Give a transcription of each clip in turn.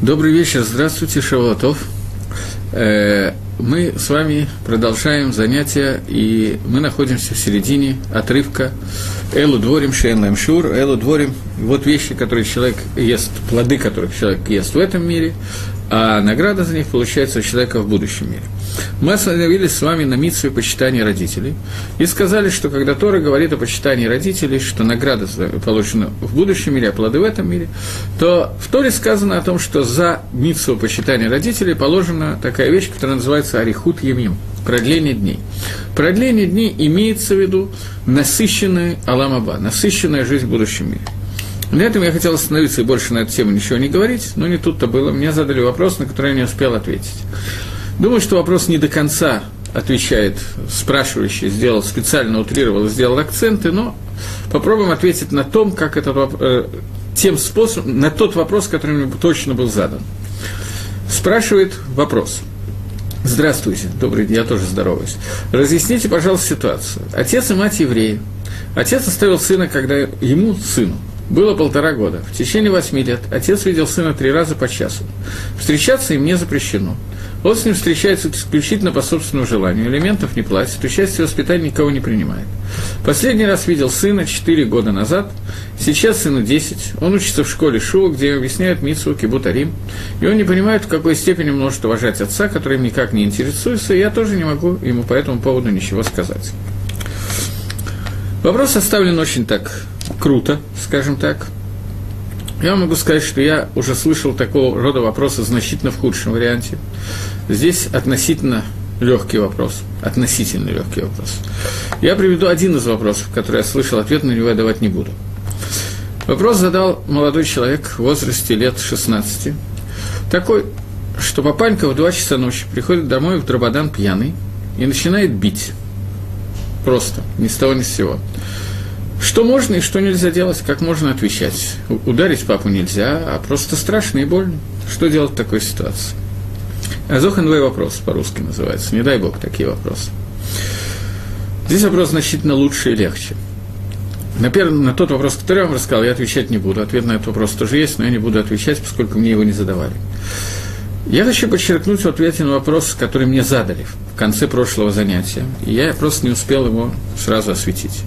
Добрый вечер, здравствуйте, Шавлатов. Э, мы с вами продолжаем занятия, и мы находимся в середине отрывка. Элу дворим шен лэм шур, Элу дворим, вот вещи, которые человек ест, плоды которых человек ест в этом мире, а награда за них получается у человека в будущем мире. Мы остановились с вами на митсве почитания родителей и сказали, что когда Тора говорит о почитании родителей, что награда получена в будущем мире, а плоды в этом мире, то в Торе сказано о том, что за митсву почитания родителей положена такая вещь, которая называется арихут емим – продление дней. Продление дней имеется в виду насыщенная аламаба, насыщенная жизнь в будущем мире. На этом я хотел остановиться и больше на эту тему ничего не говорить, но не тут-то было. Мне задали вопрос, на который я не успел ответить. Думаю, что вопрос не до конца отвечает спрашивающий, сделал специально, утрировал, сделал акценты, но попробуем ответить на том, как этот э, тем способом, на тот вопрос, который мне точно был задан. Спрашивает вопрос. Здравствуйте, добрый день, я тоже здороваюсь. Разъясните, пожалуйста, ситуацию. Отец и мать евреи. Отец оставил сына, когда ему, сыну, было полтора года. В течение восьми лет отец видел сына три раза по часу. Встречаться им не запрещено. Он с ним встречается исключительно по собственному желанию, элементов не платит, участие в воспитании никого не принимает. Последний раз видел сына 4 года назад, сейчас сыну 10, он учится в школе Шуа, где объясняют Митсу, Кибутарим, и он не понимает, в какой степени может уважать отца, который им никак не интересуется, и я тоже не могу ему по этому поводу ничего сказать. Вопрос составлен очень так круто, скажем так – я могу сказать, что я уже слышал такого рода вопросы значительно в худшем варианте. Здесь относительно легкий вопрос, относительно легкий вопрос. Я приведу один из вопросов, который я слышал, ответ на него я давать не буду. Вопрос задал молодой человек в возрасте лет 16, такой, что папанька в 2 часа ночи приходит домой в Драбадан пьяный и начинает бить. Просто, ни с того ни с сего. Что можно и что нельзя делать, как можно отвечать. Ударить папу нельзя, а просто страшно и больно. Что делать в такой ситуации? Азоханвей вопрос по-русски называется. Не дай бог такие вопросы. Здесь вопрос значительно лучше и легче. На, первый, на тот вопрос, который я вам рассказал, я отвечать не буду. Ответ на этот вопрос тоже есть, но я не буду отвечать, поскольку мне его не задавали. Я хочу подчеркнуть в ответе на вопрос, который мне задали в конце прошлого занятия. И я просто не успел его сразу осветить.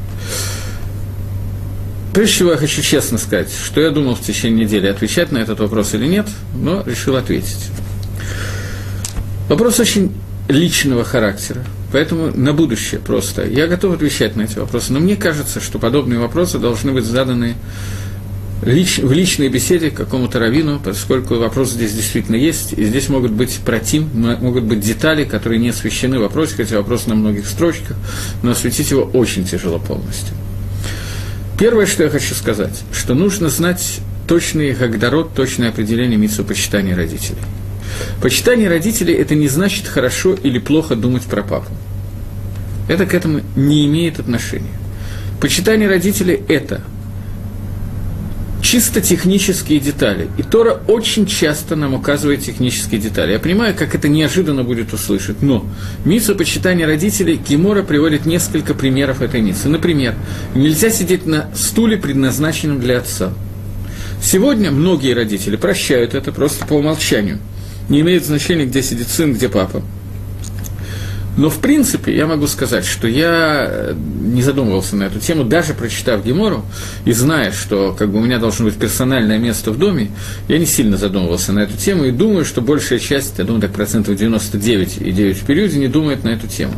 Прежде всего, я хочу честно сказать, что я думал в течение недели, отвечать на этот вопрос или нет, но решил ответить. Вопрос очень личного характера, поэтому на будущее просто. Я готов отвечать на эти вопросы, но мне кажется, что подобные вопросы должны быть заданы лич, в личной беседе к какому-то раввину, поскольку вопрос здесь действительно есть, и здесь могут быть против, могут быть детали, которые не освещены в вопросе, хотя вопрос на многих строчках, но осветить его очень тяжело полностью. Первое, что я хочу сказать, что нужно знать точный гагдород, точное определение митсу почитания родителей. Почитание родителей – это не значит хорошо или плохо думать про папу. Это к этому не имеет отношения. Почитание родителей – это чисто технические детали. И Тора очень часто нам указывает технические детали. Я понимаю, как это неожиданно будет услышать, но миссу почитания родителей Кимора приводит несколько примеров этой миссы. Например, нельзя сидеть на стуле, предназначенном для отца. Сегодня многие родители прощают это просто по умолчанию. Не имеет значения, где сидит сын, где папа. Но, в принципе, я могу сказать, что я э, не задумывался на эту тему, даже прочитав Гемору и зная, что как бы, у меня должно быть персональное место в доме, я не сильно задумывался на эту тему и думаю, что большая часть, я думаю, так процентов 99 и 9 в периоде не думает на эту тему.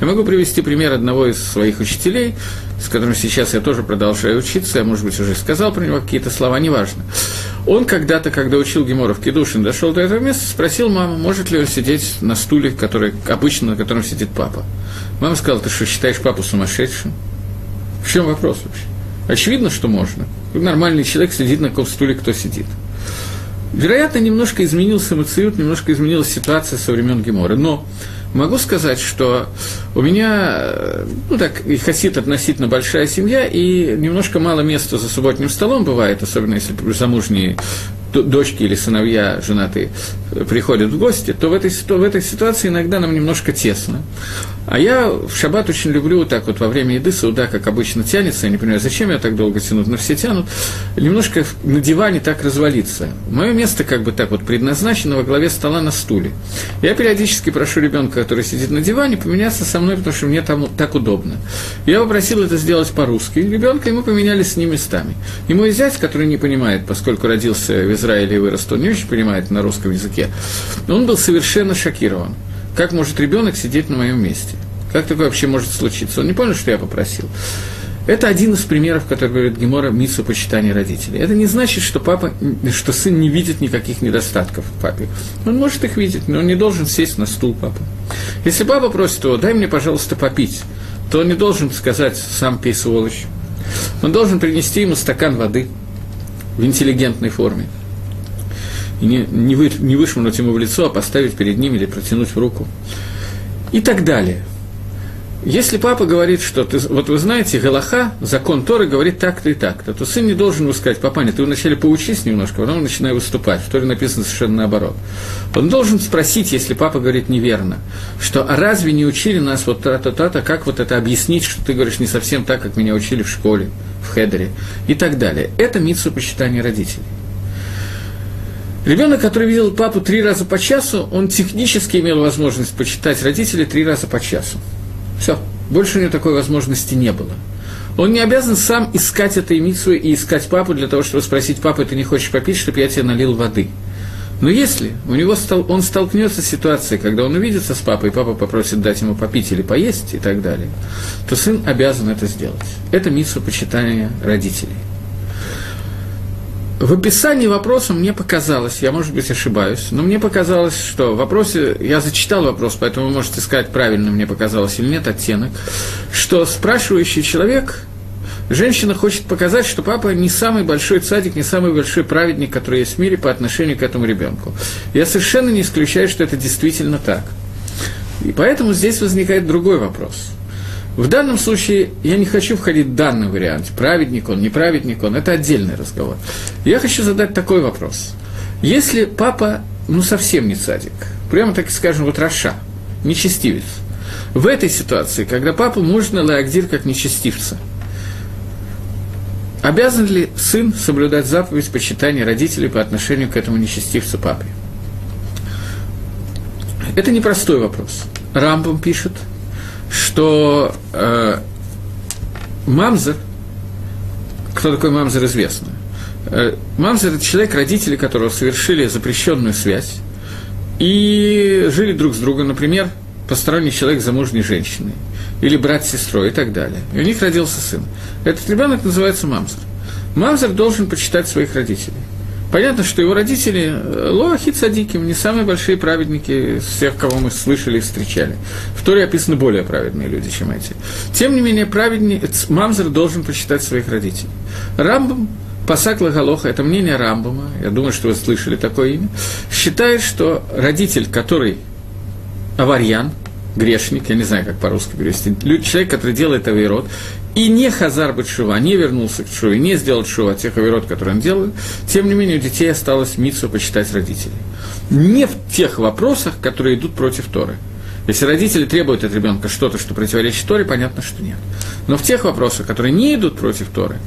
Я могу привести пример одного из своих учителей, с которым сейчас я тоже продолжаю учиться, я, может быть, уже сказал про него какие-то слова, неважно. Он когда-то, когда учил Гемора в Кедушин, дошел до этого места, спросил маму, может ли он сидеть на стуле, который, обычно на котором сидит папа. Мама сказала, ты что, считаешь папу сумасшедшим? В чем вопрос вообще? Очевидно, что можно. Нормальный человек сидит на каком стуле, кто сидит. Вероятно, немножко изменился Мациют, немножко изменилась ситуация со времен Гемора. Но Могу сказать, что у меня, ну так, и хасид относительно большая семья, и немножко мало места за субботним столом бывает, особенно если замужние дочки или сыновья женатые приходят в гости, то в этой, то в этой ситуации иногда нам немножко тесно. А я в шаббат очень люблю так вот во время еды суда, как обычно тянется, я не понимаю, зачем я так долго тяну, но все тянут, немножко на диване так развалиться. Мое место как бы так вот предназначено во главе стола на стуле. Я периодически прошу ребенка, который сидит на диване, поменяться со мной, потому что мне там так удобно. Я попросил это сделать по-русски. Ребенка ему поменяли с ним местами. И мой зять, который не понимает, поскольку родился в Израиле вырос, он не очень понимает на русском языке, он был совершенно шокирован. Как может ребенок сидеть на моем месте? Как такое вообще может случиться? Он не понял, что я попросил. Это один из примеров, который говорит Гемора Митсу почитания родителей. Это не значит, что папа, что сын не видит никаких недостатков папе. Он может их видеть, но он не должен сесть на стул папы. Если папа просит его, дай мне, пожалуйста, попить, то он не должен сказать, сам пей, сволочь. Он должен принести ему стакан воды в интеллигентной форме и не, не, вы, не вышвырнуть ему в лицо, а поставить перед ним или протянуть в руку. И так далее. Если папа говорит, что ты, вот вы знаете, Галаха, закон Торы говорит так-то и так-то, то сын не должен ему сказать, папа, нет, ты вначале поучись немножко, потом начинай выступать. В Торе написано совершенно наоборот. Он должен спросить, если папа говорит неверно, что а разве не учили нас вот та-та-та-та, как вот это объяснить, что ты говоришь не совсем так, как меня учили в школе, в хедере и так далее. Это митсу почитания родителей. Ребенок, который видел папу три раза по часу, он технически имел возможность почитать родителей три раза по часу. Все, больше у него такой возможности не было. Он не обязан сам искать этой митсу и искать папу для того, чтобы спросить, папа, ты не хочешь попить, чтобы я тебе налил воды. Но если у него стал, он столкнется с ситуацией, когда он увидится с папой, и папа попросит дать ему попить или поесть и так далее, то сын обязан это сделать. Это митсу почитания родителей. В описании вопроса мне показалось, я, может быть, ошибаюсь, но мне показалось, что в вопросе, я зачитал вопрос, поэтому вы можете сказать, правильно мне показалось или нет оттенок, что спрашивающий человек, женщина хочет показать, что папа не самый большой цадик, не самый большой праведник, который есть в мире по отношению к этому ребенку. Я совершенно не исключаю, что это действительно так. И поэтому здесь возникает другой вопрос – в данном случае я не хочу входить в данный вариант, праведник он, неправедник он, это отдельный разговор. Я хочу задать такой вопрос. Если папа, ну, совсем не садик, прямо так скажем, вот Раша, нечестивец, в этой ситуации, когда папу можно лаагдир как нечестивца, обязан ли сын соблюдать заповедь почитания родителей по отношению к этому нечестивцу папе? Это непростой вопрос. Рамбом пишет – что э, мамзер, кто такой мамзер, известно. Э, мамзер – это человек, родители которого совершили запрещенную связь и жили друг с другом, например, посторонний человек замужней женщиной, или брат с сестрой и так далее. И у них родился сын. Этот ребенок называется мамзер. Мамзер должен почитать своих родителей – Понятно, что его родители э, лохи цадиким, не самые большие праведники из всех, кого мы слышали и встречали. В Торе описаны более праведные люди, чем эти. Тем не менее, праведник, Мамзер должен почитать своих родителей. Рамбам, Пасак Лагалоха, это мнение Рамбама, я думаю, что вы слышали такое имя, считает, что родитель, который аварьян, грешник, я не знаю, как по-русски перевести, человек, который делает авирот, и не хазар бы шува, не вернулся к шуве, не сделал шува тех авирот, которые он делал, тем не менее у детей осталось митсу почитать родителей. Не в тех вопросах, которые идут против Торы. Если родители требуют от ребенка что-то, что противоречит Торе, понятно, что нет. Но в тех вопросах, которые не идут против Торы,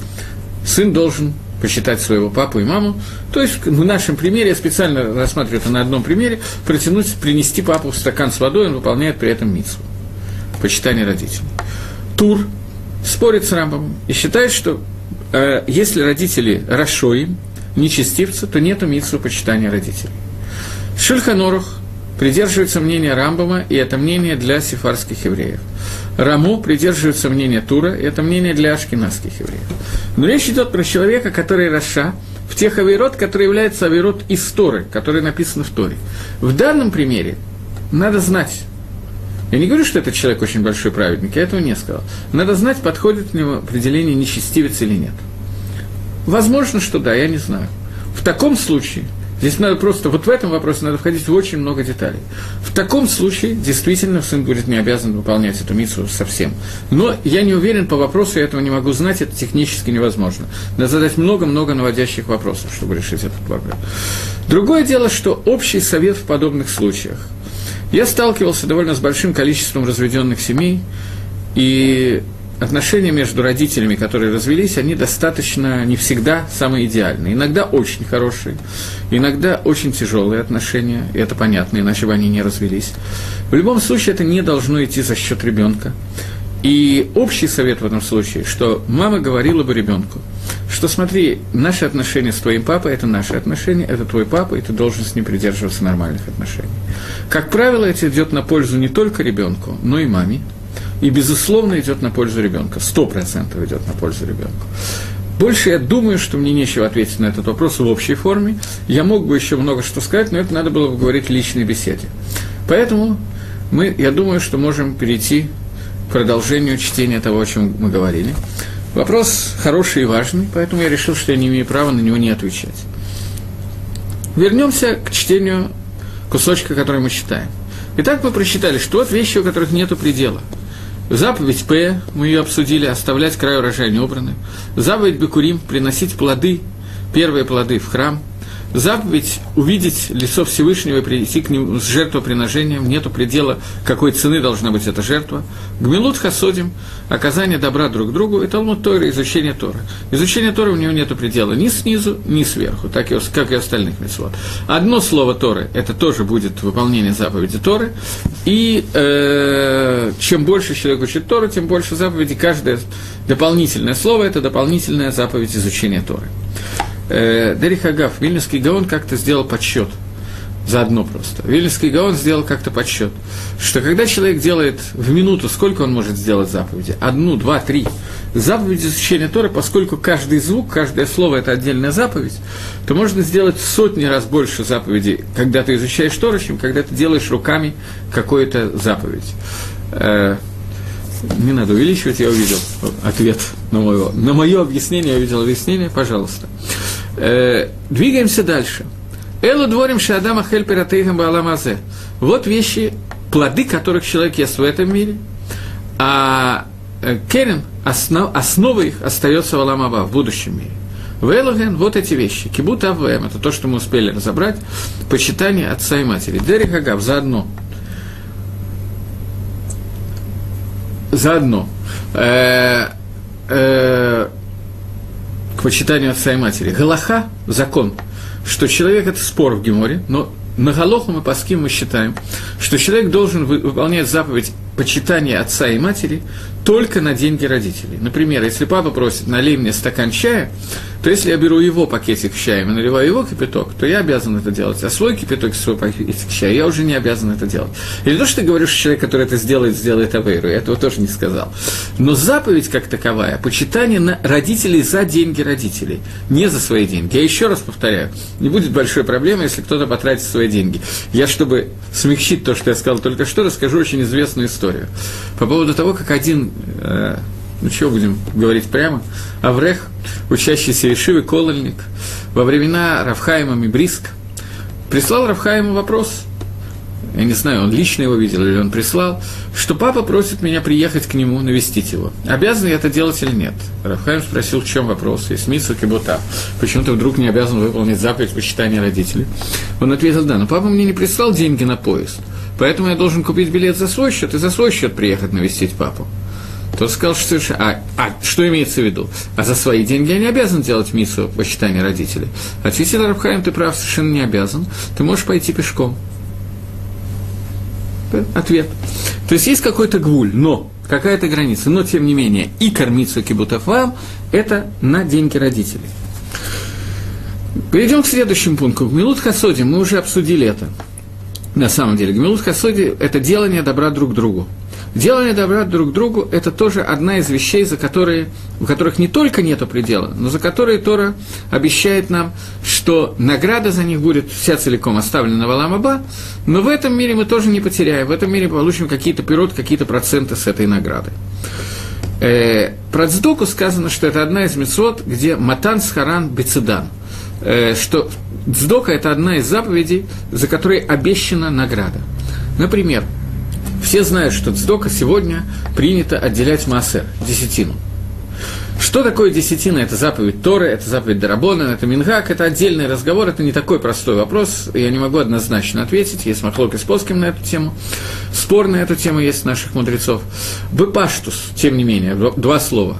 сын должен посчитать своего папу и маму. То есть в нашем примере, я специально рассматриваю это на одном примере, протянуть, принести папу в стакан с водой, он выполняет при этом митсу. Почитание родителей. Тур спорит с Рамбом и считает, что э, если родители расшоим, нечестивцы, то нету митсу почитания родителей. Шульханорух придерживается мнения Рамбама, и это мнение для сефарских евреев. Раму придерживается мнения Тура, и это мнение для ашкенадских евреев. Но речь идет про человека, который Раша, в тех авирот, которые являются авирот из Торы, которые написаны в Торе. В данном примере надо знать, я не говорю, что этот человек очень большой праведник, я этого не сказал. Надо знать, подходит к нему определение нечестивец или нет. Возможно, что да, я не знаю. В таком случае Здесь надо просто, вот в этом вопросе надо входить в очень много деталей. В таком случае, действительно, сын будет не обязан выполнять эту миссу совсем. Но я не уверен по вопросу, я этого не могу знать, это технически невозможно. Надо задать много-много наводящих вопросов, чтобы решить этот вопрос. Другое дело, что общий совет в подобных случаях. Я сталкивался довольно с большим количеством разведенных семей, и отношения между родителями, которые развелись, они достаточно не всегда самые идеальные. Иногда очень хорошие, иногда очень тяжелые отношения, и это понятно, иначе бы они не развелись. В любом случае это не должно идти за счет ребенка. И общий совет в этом случае, что мама говорила бы ребенку, что смотри, наши отношения с твоим папой – это наши отношения, это твой папа, и ты должен с ним придерживаться нормальных отношений. Как правило, это идет на пользу не только ребенку, но и маме, и, безусловно, идет на пользу ребенка. Сто процентов идет на пользу ребенка. Больше я думаю, что мне нечего ответить на этот вопрос в общей форме. Я мог бы еще много что сказать, но это надо было бы говорить в личной беседе. Поэтому мы, я думаю, что можем перейти к продолжению чтения того, о чем мы говорили. Вопрос хороший и важный, поэтому я решил, что я не имею права на него не отвечать. Вернемся к чтению кусочка, который мы читаем. Итак, мы прочитали, что вот вещи, у которых нет предела – Заповедь П, мы ее обсудили, оставлять край урожая неубранным. Заповедь Бекурим, приносить плоды, первые плоды в храм – заповедь увидеть лицо Всевышнего и прийти к нему с жертвоприношением, нету предела, какой цены должна быть эта жертва. Гмилут хасодим, оказание добра друг другу, и Талмуд Тора, изучение Тора. Изучение Тора у него нету предела ни снизу, ни сверху, так и, как и остальных митцвот. Одно слово Торы, это тоже будет выполнение заповеди Торы, и э, чем больше человек учит Тору, тем больше заповедей, каждое дополнительное слово – это дополнительная заповедь изучения Торы э, Дерих Агав, Вильнюсский Гаон как-то сделал подсчет. Заодно просто. Вильнюсский Гаон сделал как-то подсчет, что когда человек делает в минуту, сколько он может сделать заповеди? Одну, два, три. Заповеди изучения Торы, поскольку каждый звук, каждое слово – это отдельная заповедь, то можно сделать сотни раз больше заповедей, когда ты изучаешь Тору, чем когда ты делаешь руками какую-то заповедь. Э, не надо увеличивать, я увидел ответ на мое, на мое объяснение, я увидел объяснение, пожалуйста. Э, двигаемся дальше. Элу дворим шадама хельператейхам бааламазе. Вот вещи, плоды которых человек ест в этом мире, а э, Керен, основ, основа их остается в Аламаба, в будущем мире. Вейлоген, вот эти вещи. Кибут Аввем, это то, что мы успели разобрать. Почитание отца и матери. Дерек Агав, заодно. Заодно. Э, э, к почитанию отца и матери. Галаха – закон, что человек – это спор в Геморе, но на Галоху мы по мы считаем, что человек должен выполнять заповедь почитания отца и матери только на деньги родителей. Например, если папа просит, налей мне стакан чая, то если я беру его пакетик чаем и наливаю его кипяток, то я обязан это делать. А свой кипяток свой пакетик чая я уже не обязан это делать. Или то, что ты говоришь, что человек, который это сделает, сделает авейру. Я этого тоже не сказал. Но заповедь как таковая, почитание на родителей за деньги родителей, не за свои деньги. Я еще раз повторяю, не будет большой проблемы, если кто-то потратит свои деньги. Я, чтобы смягчить то, что я сказал только что, расскажу очень известную историю. По поводу того, как один э, ну чего будем говорить прямо, Аврех, учащийся Ишивы, Колольник, во времена Равхаима Мибриск, прислал Равхаиму вопрос, я не знаю, он лично его видел или он прислал, что папа просит меня приехать к нему, навестить его. Обязан я это делать или нет? Рафхайм спросил, в чем вопрос, есть смысл кибота. Почему ты вдруг не обязан выполнить заповедь почитания родителей? Он ответил, да, но папа мне не прислал деньги на поезд, поэтому я должен купить билет за свой счет и за свой счет приехать навестить папу. Тот сказал, что. А, а, что имеется в виду? А за свои деньги я не обязан делать миссу почитания родителей. Ответил Рабхаим, ты прав, совершенно не обязан. Ты можешь пойти пешком. Ответ. То есть есть какой-то гвуль, но какая-то граница, но тем не менее и кормиться кибутафам – это на деньги родителей. Перейдем к следующему пункту. В Милут Хасоде мы уже обсудили это. На самом деле, Гмилут Хасоди – это делание добра друг другу. Делание добра друг другу – это тоже одна из вещей, за которые, в которых не только нет предела, но за которые Тора обещает нам, что награда за них будет вся целиком оставлена в Аламаба, но в этом мире мы тоже не потеряем, в этом мире получим какие-то пирот, какие-то проценты с этой награды. Э, про Цдуку сказано, что это одна из мецвод, где матан схаран бецедан, э, что Дздока – это одна из заповедей, за которой обещана награда. Например, все знают, что дздока сегодня принято отделять массер, десятину – что такое десятина? Это заповедь Торы, это заповедь Дарабона, это Мингак, это отдельный разговор, это не такой простой вопрос, я не могу однозначно ответить, есть махлок и споским на эту тему, спор на эту тему есть наших мудрецов. Бепаштус, тем не менее, два слова.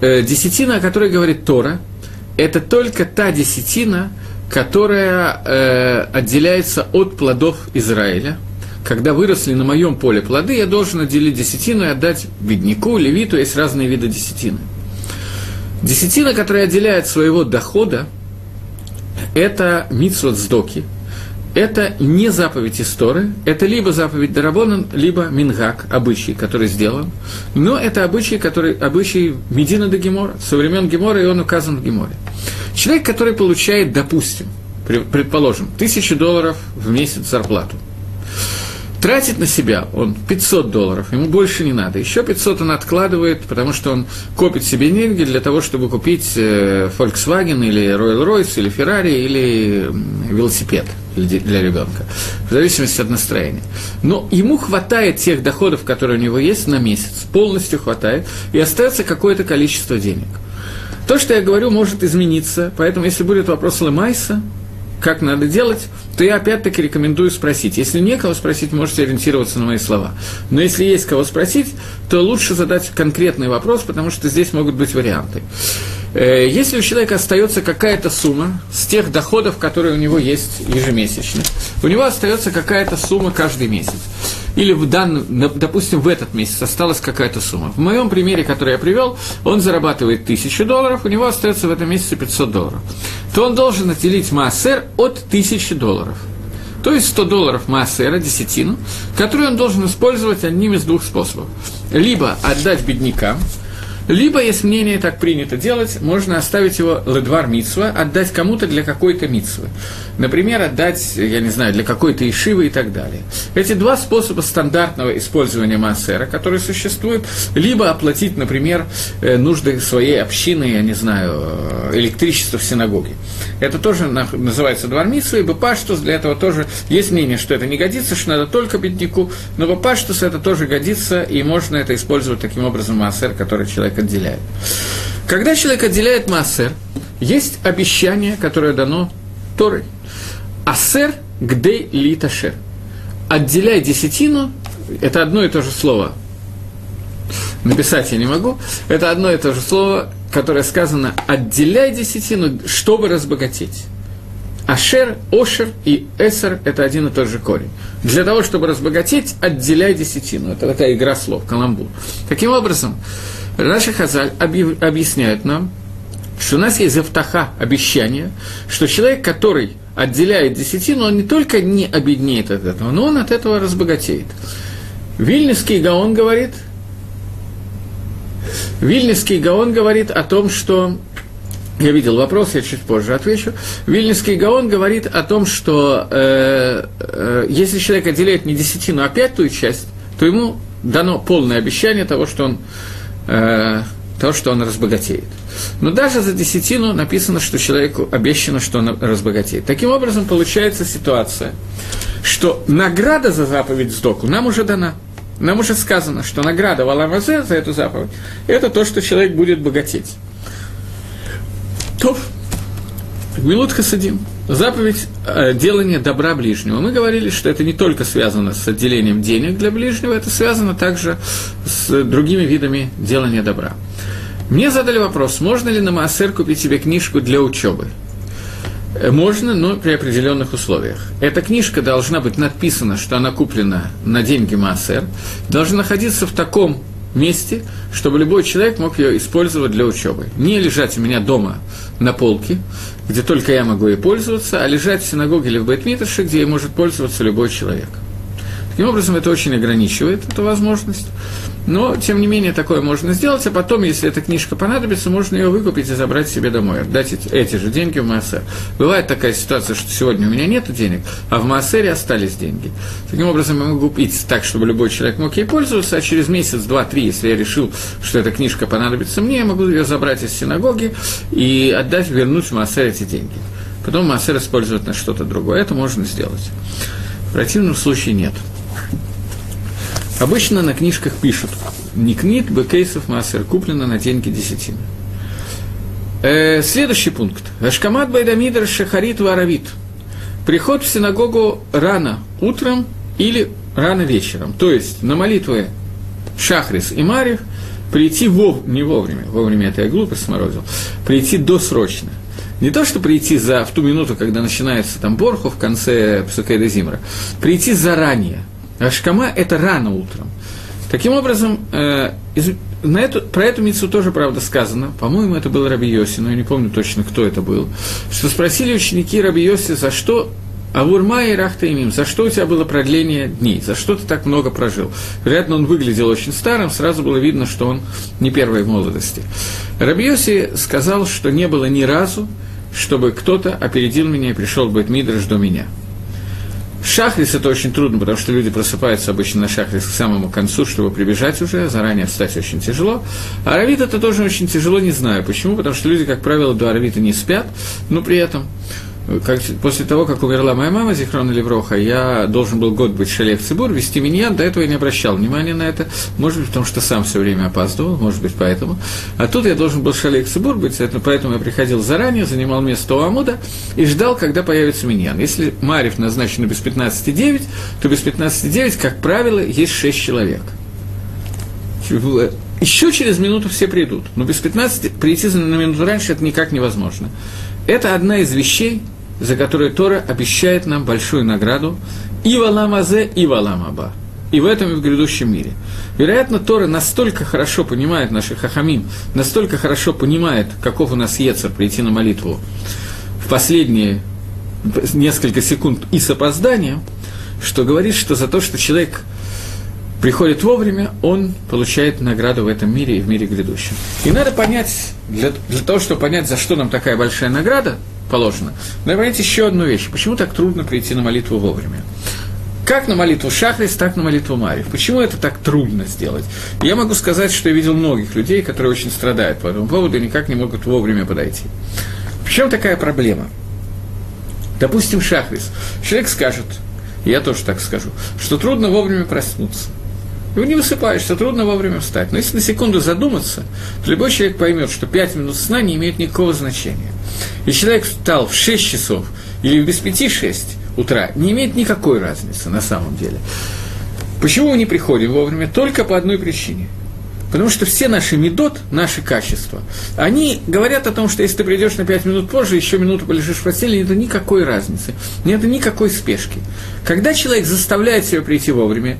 Э, десятина, о которой говорит Тора, это только та десятина, которая э, отделяется от плодов Израиля – когда выросли на моем поле плоды, я должен отделить десятину и отдать бедняку, левиту, есть разные виды десятины. Десятина, которая отделяет своего дохода, это митсвот сдоки, это не заповедь истории, это либо заповедь Дарабонан, либо Мингак, обычай, который сделан, но это обычай, который, обычай Медина до Гемора, со времен Гемора, и он указан в Геморе. Человек, который получает, допустим, предположим, тысячу долларов в месяц зарплату – тратит на себя он 500 долларов, ему больше не надо. Еще 500 он откладывает, потому что он копит себе деньги для того, чтобы купить э, Volkswagen или Royal-Royce или Ferrari или велосипед для ребенка, в зависимости от настроения. Но ему хватает тех доходов, которые у него есть на месяц, полностью хватает, и остается какое-то количество денег. То, что я говорю, может измениться, поэтому если будет вопрос Лемайса, как надо делать, то я опять-таки рекомендую спросить. Если некого спросить, можете ориентироваться на мои слова. Но если есть кого спросить, то лучше задать конкретный вопрос, потому что здесь могут быть варианты. Э, если у человека остается какая-то сумма с тех доходов, которые у него есть ежемесячно, у него остается какая-то сумма каждый месяц. Или, в данном, допустим, в этот месяц осталась какая-то сумма. В моем примере, который я привел, он зарабатывает 1000 долларов, у него остается в этом месяце 500 долларов. То он должен отделить массер от 1000 долларов. То есть 100 долларов массера, десятину, которую он должен использовать одним из двух способов. Либо отдать беднякам, либо, если мнение так принято делать, можно оставить его ледвар митсва, отдать кому-то для какой-то митсвы. Например, отдать, я не знаю, для какой-то ишивы и так далее. Эти два способа стандартного использования массера, которые существуют, либо оплатить, например, э, нужды своей общины, я не знаю, э, электричество в синагоге. Это тоже называется двор митсва, и бепаштус для этого тоже есть мнение, что это не годится, что надо только бедняку, но бепаштус это тоже годится, и можно это использовать таким образом массер, который человек человек отделяет. Когда человек отделяет массер, есть обещание, которое дано Торой. Асер гдей литашер. Отделяй десятину, это одно и то же слово. Написать я не могу. Это одно и то же слово, которое сказано «отделяй десятину, чтобы разбогатеть». Ашер, Ошер и Эсер – это один и тот же корень. Для того, чтобы разбогатеть, отделяй десятину. Это такая игра слов, каламбур. Таким образом, Наши Хазаль объясняют нам, что у нас есть завтаха, обещание, что человек, который отделяет десятину, он не только не обеднеет от этого, но он от этого разбогатеет. Вильнюсский Гаон говорит, Вильнюсский Гаон говорит о том, что я видел вопрос, я чуть позже отвечу. Вильнюсский Гаон говорит о том, что э, э, если человек отделяет не десятину, а пятую часть, то ему дано полное обещание того, что он э, то, что он разбогатеет. Но даже за десятину написано, что человеку обещано, что он разбогатеет. Таким образом, получается ситуация, что награда за заповедь сдоку нам уже дана. Нам уже сказано, что награда Валамазе за эту заповедь – это то, что человек будет богатеть. То, Милут Хасадим – Заповедь э, делания добра ближнего. Мы говорили, что это не только связано с отделением денег для ближнего, это связано также с другими видами делания добра. Мне задали вопрос, можно ли на Маасер купить себе книжку для учебы? Э, можно, но при определенных условиях. Эта книжка должна быть написана, что она куплена на деньги Маасер, должна находиться в таком месте, чтобы любой человек мог ее использовать для учебы. Не лежать у меня дома на полке, где только я могу ей пользоваться, а лежать в синагоге или в Бейтмиташе, где ей может пользоваться любой человек. Таким образом, это очень ограничивает эту возможность. Но, тем не менее, такое можно сделать, а потом, если эта книжка понадобится, можно ее выкупить и забрать себе домой, отдать эти, же деньги в Маасер. Бывает такая ситуация, что сегодня у меня нет денег, а в Маасере остались деньги. Таким образом, я могу купить так, чтобы любой человек мог ей пользоваться, а через месяц, два, три, если я решил, что эта книжка понадобится мне, я могу ее забрать из синагоги и отдать, вернуть в Маасер эти деньги. потом массер использовать на что-то другое. Это можно сделать. В противном случае нет. Обычно на книжках пишут «Никнит бекейсов массер» куплено на деньги десятины. Э, следующий пункт. Ашкамат Байдамидр Шахарит Варавит. Приход в синагогу рано утром или рано вечером. То есть на молитвы Шахрис и Марев прийти вов, не вовремя, вовремя это я глупость сморозил, прийти досрочно. Не то, что прийти за, в ту минуту, когда начинается там Борху в конце Псукейда Зимра, прийти заранее. Ашкама – это рано утром. Таким образом, э, из, на эту, про эту мицу тоже, правда, сказано, по-моему, это был Раби Йоси, но я не помню точно, кто это был, что спросили ученики Раби Йоси, за что Авурма и Рахтаимим, за что у тебя было продление дней, за что ты так много прожил? Вероятно, он выглядел очень старым, сразу было видно, что он не первой молодости. Рабиоси сказал, что не было ни разу, чтобы кто-то опередил меня и пришел быть Мидраш до меня. Шахрис это очень трудно, потому что люди просыпаются обычно на шахрис к самому концу, чтобы прибежать уже, заранее встать очень тяжело. А аравит это тоже очень тяжело, не знаю почему, потому что люди, как правило, до аравита не спят, но при этом как, после того, как умерла моя мама, Зихрона Левроха, я должен был год быть Шалех Цибур, вести миньян, до этого я не обращал внимания на это, может быть, потому что сам все время опаздывал, может быть, поэтому. А тут я должен был Шалех Цибур быть, поэтому я приходил заранее, занимал место у Амуда и ждал, когда появится миньян. Если Марев назначено без 15,9, то без 15,9, как правило, есть 6 человек. Еще через минуту все придут, но без 15 прийти на минуту раньше это никак невозможно. Это одна из вещей, за которые Тора обещает нам большую награду и в и в. И в этом, и в грядущем мире. Вероятно, Тора настолько хорошо понимает наших хахамим, настолько хорошо понимает, каков у нас Ецер прийти на молитву в последние несколько секунд и с опозданием, что говорит, что за то, что человек приходит вовремя, он получает награду в этом мире и в мире грядущем. И надо понять, для, для того, чтобы понять, за что нам такая большая награда положена, надо понять еще одну вещь. Почему так трудно прийти на молитву вовремя? Как на молитву Шахрис, так на молитву Марьев. Почему это так трудно сделать? Я могу сказать, что я видел многих людей, которые очень страдают по этому поводу и никак не могут вовремя подойти. В чем такая проблема? Допустим, Шахрис. Человек скажет, я тоже так скажу, что трудно вовремя проснуться – и не высыпаешься, трудно вовремя встать. Но если на секунду задуматься, то любой человек поймет, что 5 минут сна не имеет никакого значения. И человек встал в 6 часов или без 5-6 утра, не имеет никакой разницы на самом деле. Почему мы не приходим вовремя? Только по одной причине. Потому что все наши медот, наши качества, они говорят о том, что если ты придешь на 5 минут позже, еще минуту полежишь в постели, нет никакой разницы, нет никакой спешки. Когда человек заставляет себя прийти вовремя,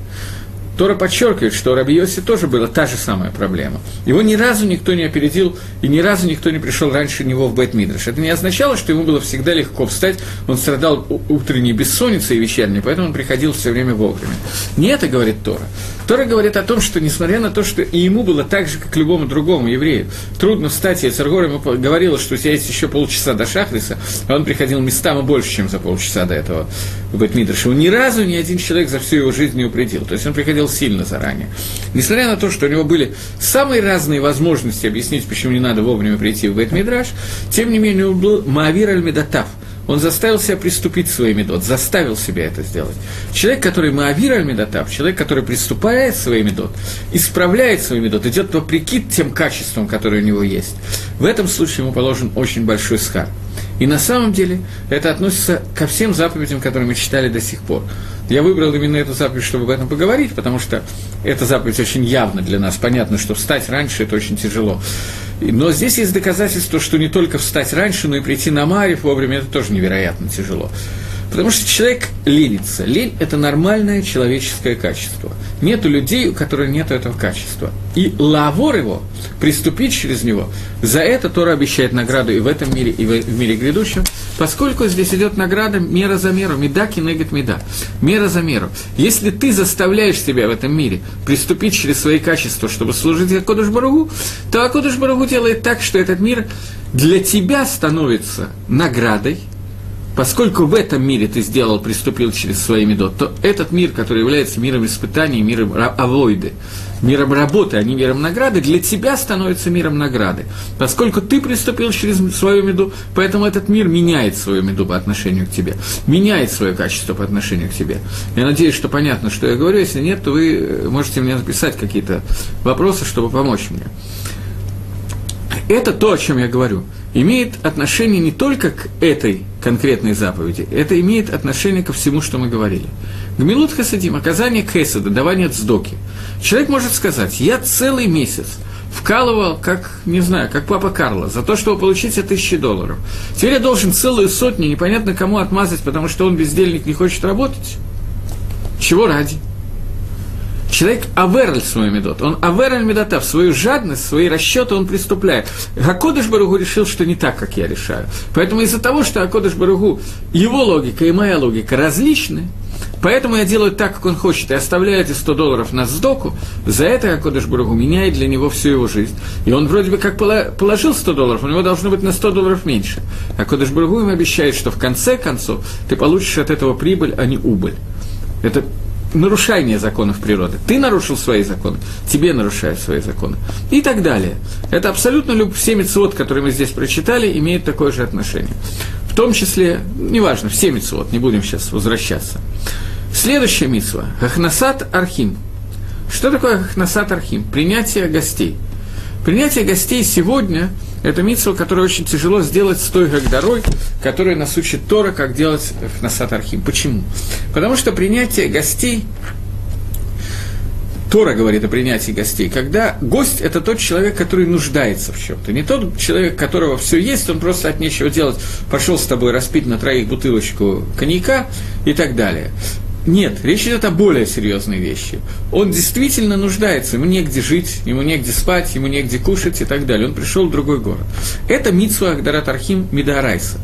Тора подчеркивает, что у Рабиоси тоже была та же самая проблема. Его ни разу никто не опередил, и ни разу никто не пришел раньше него в Бет-Мидраш. Это не означало, что ему было всегда легко встать, он страдал утренней бессонницей и вечерней, поэтому он приходил все время вовремя. Не это говорит Тора. Тора говорит о том, что несмотря на то, что и ему было так же, как любому другому еврею, трудно встать, и Царгор ему говорила, что у тебя есть еще полчаса до Шахриса, а он приходил местами больше, чем за полчаса до этого в Бет-Мидраше. Ни разу ни один человек за всю его жизнь не упредил. То есть он приходил сильно заранее. Несмотря на то, что у него были самые разные возможности объяснить, почему не надо вовремя прийти в Бет-Мидраш, тем не менее он был Маавир аль-Медатав – он заставил себя приступить к своей медот, заставил себя это сделать. Человек, который Маавир аль-Медотав, человек, который приступает к своей медот, исправляет свой медот, идет вопреки тем качествам, которые у него есть, в этом случае ему положен очень большой схар. И на самом деле это относится ко всем заповедям, которые мы читали до сих пор. Я выбрал именно эту заповедь, чтобы об этом поговорить, потому что эта заповедь очень явна для нас. Понятно, что встать раньше – это очень тяжело. Но здесь есть доказательство, что не только встать раньше, но и прийти на Марив вовремя – это тоже невероятно тяжело. Потому что человек ленится. Лень – это нормальное человеческое качество. Нету людей, у которых нет этого качества. И лавор его, приступить через него, за это Тора обещает награду и в этом мире, и в мире грядущем, поскольку здесь идет награда мера за меру, меда кинегет меда, мера за меру. Если ты заставляешь себя в этом мире приступить через свои качества, чтобы служить Акодыш Баругу, то Акодыш Баругу делает так, что этот мир для тебя становится наградой – поскольку в этом мире ты сделал, приступил через свои медот, то этот мир, который является миром испытаний, миром авойды, миром работы, а не миром награды, для тебя становится миром награды. Поскольку ты приступил через свою меду, поэтому этот мир меняет свою меду по отношению к тебе, меняет свое качество по отношению к тебе. Я надеюсь, что понятно, что я говорю. Если нет, то вы можете мне написать какие-то вопросы, чтобы помочь мне. Это то, о чем я говорю имеет отношение не только к этой конкретной заповеди, это имеет отношение ко всему, что мы говорили. Гмилут хасадим, оказание хесада, давание цдоки. Человек может сказать, я целый месяц вкалывал, как, не знаю, как папа Карло, за то, чтобы получить тысячи долларов. Теперь я должен целую сотню, непонятно кому отмазать, потому что он бездельник, не хочет работать. Чего ради? Человек аверль свой медот, он аверль медота, в свою жадность, свои расчеты он приступляет. Акодыш Баругу решил, что не так, как я решаю. Поэтому из-за того, что Акодыш Баругу, его логика и моя логика различны, Поэтому я делаю так, как он хочет, и оставляю эти 100 долларов на сдоку, за это Акодыш Баругу меняет для него всю его жизнь. И он вроде бы как положил 100 долларов, у него должно быть на 100 долларов меньше. Акодыш Баругу ему обещает, что в конце концов ты получишь от этого прибыль, а не убыль. Это нарушение законов природы. Ты нарушил свои законы, тебе нарушают свои законы. И так далее. Это абсолютно люб... все мецвод, которые мы здесь прочитали, имеют такое же отношение. В том числе, неважно, все мецвод, не будем сейчас возвращаться. Следующая митсва – Хахнасат Архим. Что такое Хахнасат Архим? Принятие гостей. Принятие гостей сегодня это митсва, которую очень тяжело сделать с той Гагдарой, которая нас учит Тора, как делать Насат Архим. Почему? Потому что принятие гостей Тора говорит о принятии гостей, когда гость – это тот человек, который нуждается в чем-то. Не тот человек, которого все есть, он просто от нечего делать, пошел с тобой распить на троих бутылочку коньяка и так далее. Нет, речь идет о более серьезной вещи. Он действительно нуждается, ему негде жить, ему негде спать, ему негде кушать и так далее. Он пришел в другой город. Это Митсу Ахдарат Архим Мидарайса.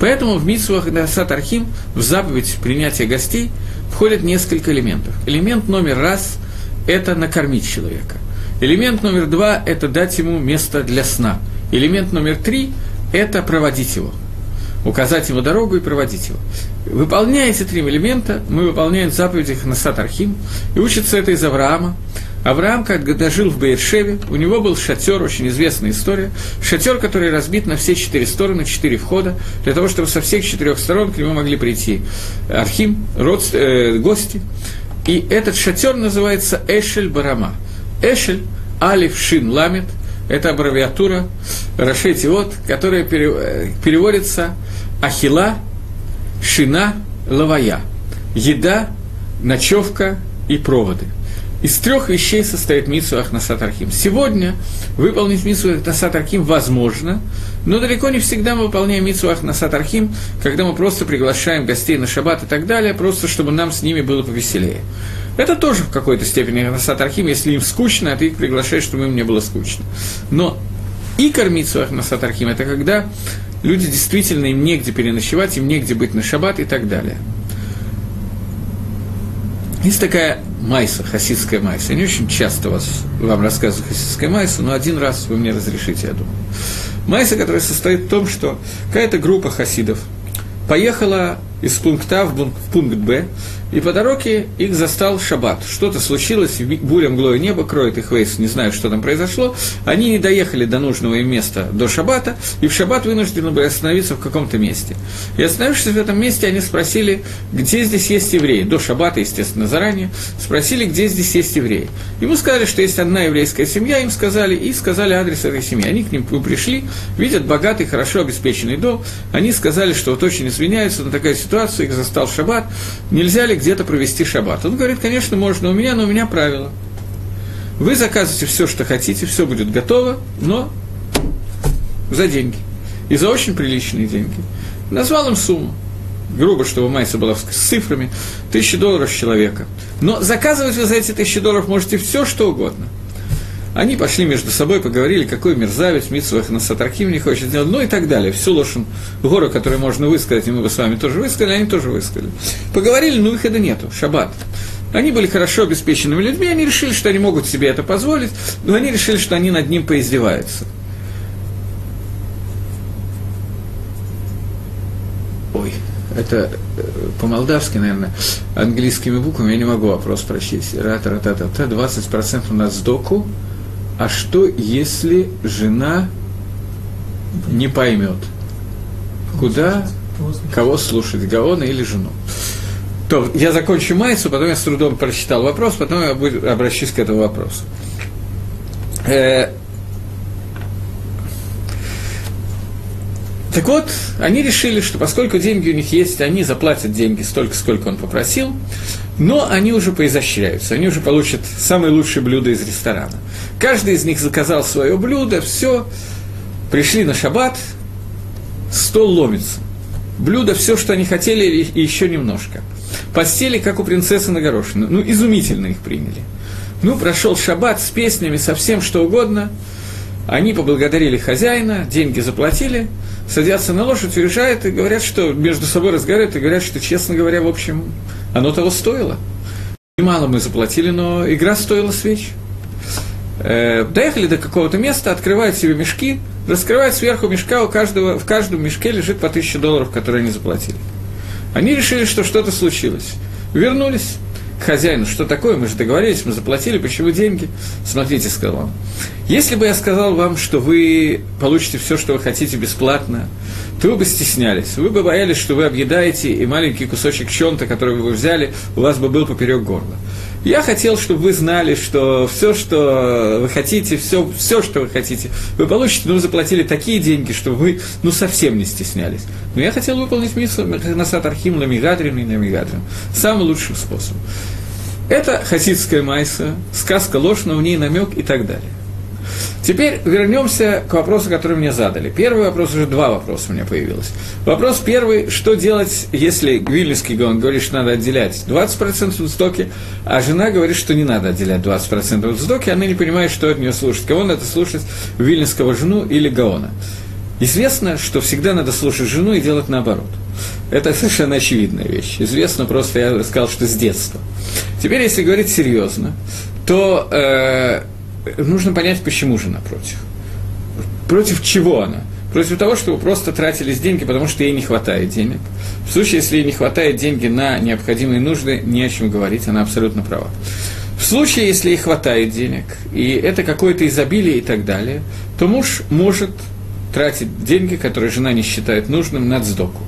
Поэтому в Митсу Ахдарат Архим, в заповедь принятия гостей, входит несколько элементов. Элемент номер раз – это накормить человека. Элемент номер два – это дать ему место для сна. Элемент номер три – это проводить его – указать ему дорогу и проводить его. Выполняя эти три элемента, мы выполняем заповеди Ханасат Архим, и учится это из Авраама. Авраам, когда жил в Бейершеве, у него был шатер, очень известная история, шатер, который разбит на все четыре стороны, четыре входа, для того, чтобы со всех четырех сторон к нему могли прийти Архим, родств, э, гости. И этот шатер называется Эшель Барама. Эшель, Алиф Шин Ламет, это аббревиатура Рашетиот, которая э, переводится ахила, шина, лавая. Еда, ночевка и проводы. Из трех вещей состоит митсу Ахнасат Архим. Сегодня выполнить митсу Ахнасат Архим возможно, но далеко не всегда мы выполняем митсу Ахнасат Архим, когда мы просто приглашаем гостей на шаббат и так далее, просто чтобы нам с ними было повеселее. Это тоже в какой-то степени Ахнасат Архим, если им скучно, а ты их приглашаешь, чтобы им не было скучно. Но и кормиться Ахнасат Архим – это когда люди действительно им негде переночевать, им негде быть на шаббат и так далее. Есть такая майса, хасидская майса. Я не очень часто вас, вам рассказываю хасидская майса, но один раз вы мне разрешите, я думаю. Майса, которая состоит в том, что какая-то группа хасидов поехала из пункта А в пункт Б, и по дороге их застал шаббат. Что-то случилось, буря мглое небо кроет их вейс, не знаю, что там произошло. Они не доехали до нужного им места до шаббата, и в шаббат вынуждены были остановиться в каком-то месте. И остановившись в этом месте, они спросили, где здесь есть евреи. До шаббата, естественно, заранее. Спросили, где здесь есть евреи. Ему сказали, что есть одна еврейская семья, им сказали, и сказали адрес этой семьи. Они к ним пришли, видят богатый, хорошо обеспеченный дом. Они сказали, что вот очень извиняются на такая ситуация, их застал шаббат. Нельзя ли где-то провести шаббат. Он говорит, конечно, можно у меня, но у меня правило. Вы заказываете все, что хотите, все будет готово, но за деньги. И за очень приличные деньги. Назвал им сумму. Грубо, чтобы Майса была с цифрами. Тысячи долларов с человека. Но заказывать вы за эти тысячи долларов можете все, что угодно. Они пошли между собой, поговорили, какой мерзавец, Митсвах на Сатрахим не хочет сделать, ну и так далее. Всю лошадь гору, которую можно высказать, и мы бы с вами тоже высказали, они тоже высказали. Поговорили, но выхода нету, шаббат. Они были хорошо обеспеченными людьми, они решили, что они могут себе это позволить, но они решили, что они над ним поиздеваются. Ой, это э, по-молдавски, наверное, английскими буквами, я не могу вопрос прочесть. Рата, рата, рата, 20% на сдоку. А что, если жена не поймет, куда, кого слушать, Гаона или жену? То я закончу Майсу, потом я с трудом прочитал вопрос, потом я обращусь к этому вопросу. Э, Так вот, они решили, что поскольку деньги у них есть, они заплатят деньги столько, сколько он попросил, но они уже поизощряются, они уже получат самые лучшие блюда из ресторана. Каждый из них заказал свое блюдо, все, пришли на шаббат, стол ломится. Блюдо, все, что они хотели, и еще немножко. Постели, как у принцессы на горошину. Ну, изумительно их приняли. Ну, прошел шаббат с песнями, со всем, что угодно. Они поблагодарили хозяина, деньги заплатили – садятся на лошадь, уезжают и говорят, что между собой разговаривают и говорят, что, честно говоря, в общем, оно того стоило. Немало мы заплатили, но игра стоила свеч. Э, доехали до какого-то места, открывают себе мешки, раскрывают сверху мешка, у каждого, в каждом мешке лежит по тысяче долларов, которые они заплатили. Они решили, что что-то случилось. Вернулись, хозяину, что такое, мы же договорились, мы заплатили, почему деньги? Смотрите, сказал он, если бы я сказал вам, что вы получите все, что вы хотите бесплатно, то вы бы стеснялись, вы бы боялись, что вы объедаете, и маленький кусочек чонта, который вы взяли, у вас бы был поперек горла. Я хотел, чтобы вы знали, что все, что вы хотите, все, все, что вы хотите, вы получите, но вы заплатили такие деньги, что вы ну, совсем не стеснялись. Но я хотел выполнить миссу Насат Архим Ламигадрим и Намигадрим. Самым лучшим способом. Это хасидская майса, сказка ложь, но в ней намек и так далее. Теперь вернемся к вопросу, который мне задали. Первый вопрос, уже два вопроса у меня появилось. Вопрос первый, что делать, если Вильнюсский Гаон говорит, что надо отделять 20% от стоки, а жена говорит, что не надо отделять 20% от стоки, она не понимает, что от нее слушать. Кого надо слушать, Вильнюсского жену или Гаона. Известно, что всегда надо слушать жену и делать наоборот. Это совершенно очевидная вещь. Известно просто, я сказал, что с детства. Теперь, если говорить серьезно, то э, нужно понять, почему жена против. Против чего она? Против того, чтобы просто тратились деньги, потому что ей не хватает денег. В случае, если ей не хватает деньги на необходимые нужды, не о чем говорить, она абсолютно права. В случае, если ей хватает денег, и это какое-то изобилие и так далее, то муж может тратить деньги, которые жена не считает нужным, на сдоку.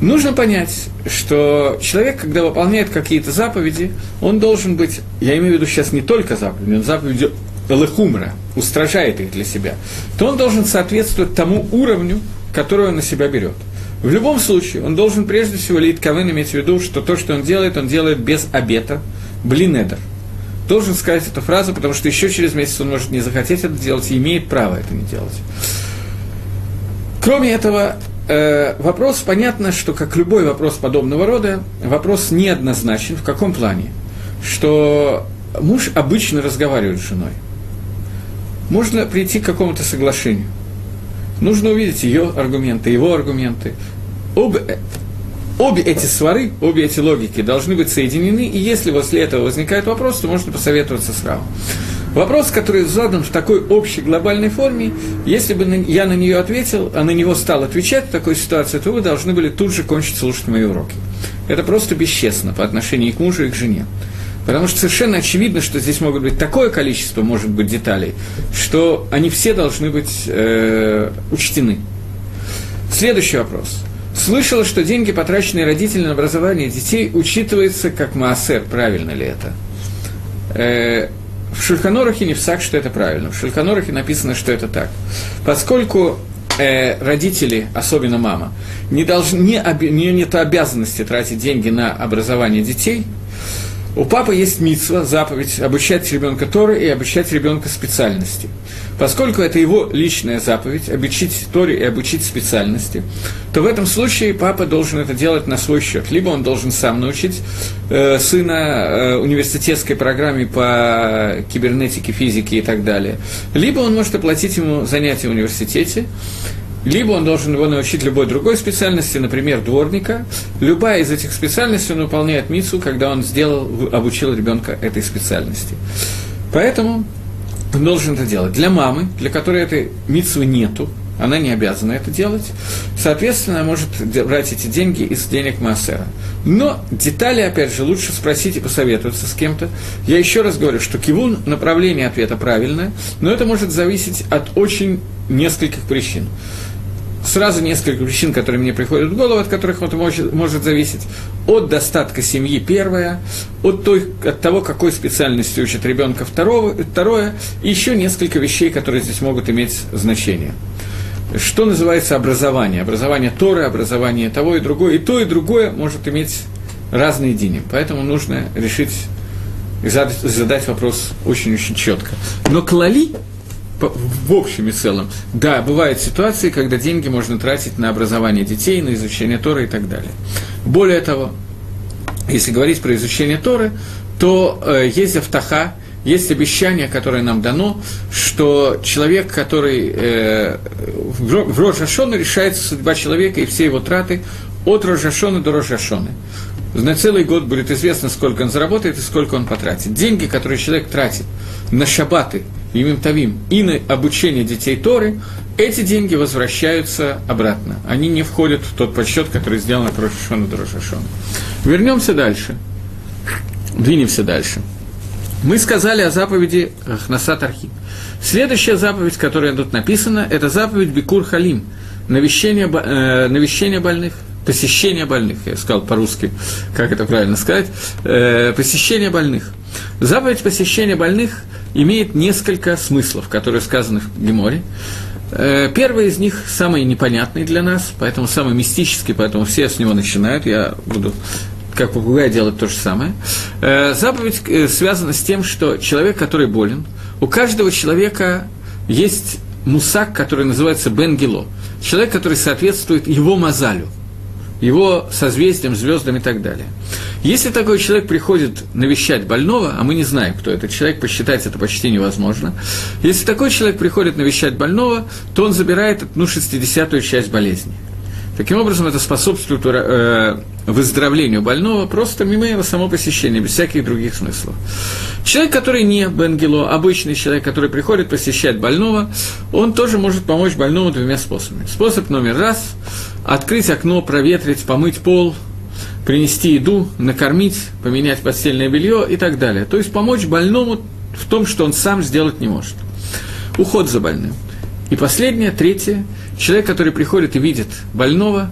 Нужно понять, что человек, когда выполняет какие-то заповеди, он должен быть, я имею в виду сейчас не только заповеди, но заповеди Элехумра, устражает их для себя, то он должен соответствовать тому уровню, который он на себя берет. В любом случае, он должен прежде всего лить кавен иметь в виду, что то, что он делает, он делает без обета, блинедер. Должен сказать эту фразу, потому что еще через месяц он может не захотеть это делать и имеет право это не делать. Кроме этого, э, вопрос, понятно, что, как любой вопрос подобного рода, вопрос неоднозначен. В каком плане? Что муж обычно разговаривает с женой. Можно прийти к какому-то соглашению. Нужно увидеть ее аргументы, его аргументы. Об, обе эти свары, обе эти логики должны быть соединены, и если после этого возникает вопрос, то можно посоветоваться с Равом. Вопрос, который задан в такой общей глобальной форме, если бы я на нее ответил, а на него стал отвечать в такой ситуации, то вы должны были тут же кончить слушать мои уроки. Это просто бесчестно по отношению к мужу и к жене. Потому что совершенно очевидно, что здесь могут быть такое количество, может быть, деталей, что они все должны быть э, учтены. Следующий вопрос. Слышала, что деньги, потраченные родителями на образование детей, учитываются как маасер. Правильно ли это? Э, в Шульханорахе не всак, что это правильно. В Шульханорахе написано, что это так. Поскольку э, родители, особенно мама, не должны, не, не, нет обязанности тратить деньги на образование детей – у папы есть митсва, заповедь, обучать ребенка Торы и обучать ребенка специальности. Поскольку это его личная заповедь, обучить Торе и обучить специальности, то в этом случае папа должен это делать на свой счет. Либо он должен сам научить э, сына э, университетской программе по кибернетике, физике и так далее, либо он может оплатить ему занятия в университете, либо он должен его научить любой другой специальности, например, дворника. Любая из этих специальностей он выполняет мицу, когда он сделал, обучил ребенка этой специальности. Поэтому он должен это делать. Для мамы, для которой этой митсвы нету, она не обязана это делать. Соответственно, она может брать эти деньги из денег Маасера. Но детали, опять же, лучше спросить и посоветоваться с кем-то. Я еще раз говорю, что кивун направление ответа правильное, но это может зависеть от очень нескольких причин сразу несколько причин, которые мне приходят в голову, от которых это может, может зависеть. От достатка семьи первое, от, той, от того, какой специальности учат ребенка второго, второе, и еще несколько вещей, которые здесь могут иметь значение. Что называется образование? Образование Торы, образование того и другое. И то, и другое может иметь разные дни. Поэтому нужно решить и задать вопрос очень-очень четко. Но клали в общем и целом. Да, бывают ситуации, когда деньги можно тратить на образование детей, на изучение Торы и так далее. Более того, если говорить про изучение Торы, то э, есть автаха, есть обещание, которое нам дано, что человек, который э, в Рожашона решается судьба человека и все его траты от Рожашона до Рожашоны. На целый год будет известно, сколько он заработает и сколько он потратит. Деньги, которые человек тратит на шабаты Имим Тавим, и на обучение детей Торы, эти деньги возвращаются обратно. Они не входят в тот подсчет, который сделан от Рошашона до Рошашона. Вернемся дальше. Двинемся дальше. Мы сказали о заповеди Хнасат Архим. Следующая заповедь, которая тут написана, это заповедь Бикур Халим, навещение, э, навещение больных, посещение больных, я сказал по-русски, как это правильно сказать, э, посещение больных. Заповедь посещения больных имеет несколько смыслов, которые сказаны в Геморе. Э, первый из них самый непонятный для нас, поэтому самый мистический, поэтому все с него начинают. Я буду как попугай делать то же самое. Э, заповедь э, связана с тем, что человек, который болен, у каждого человека есть мусак, который называется Бенгело. Человек, который соответствует его мазалю – его созвездием, звездам и так далее. Если такой человек приходит навещать больного, а мы не знаем, кто этот человек, посчитать это почти невозможно, если такой человек приходит навещать больного, то он забирает одну шестидесятую часть болезни. Таким образом, это способствует э, выздоровлению больного просто мимо его само посещение, без всяких других смыслов. Человек, который не Бенгело, обычный человек, который приходит посещать больного, он тоже может помочь больному двумя способами. Способ номер раз – открыть окно, проветрить, помыть пол, принести еду, накормить, поменять постельное белье и так далее. То есть помочь больному в том, что он сам сделать не может. Уход за больным. И последнее, третье – Человек, который приходит и видит больного,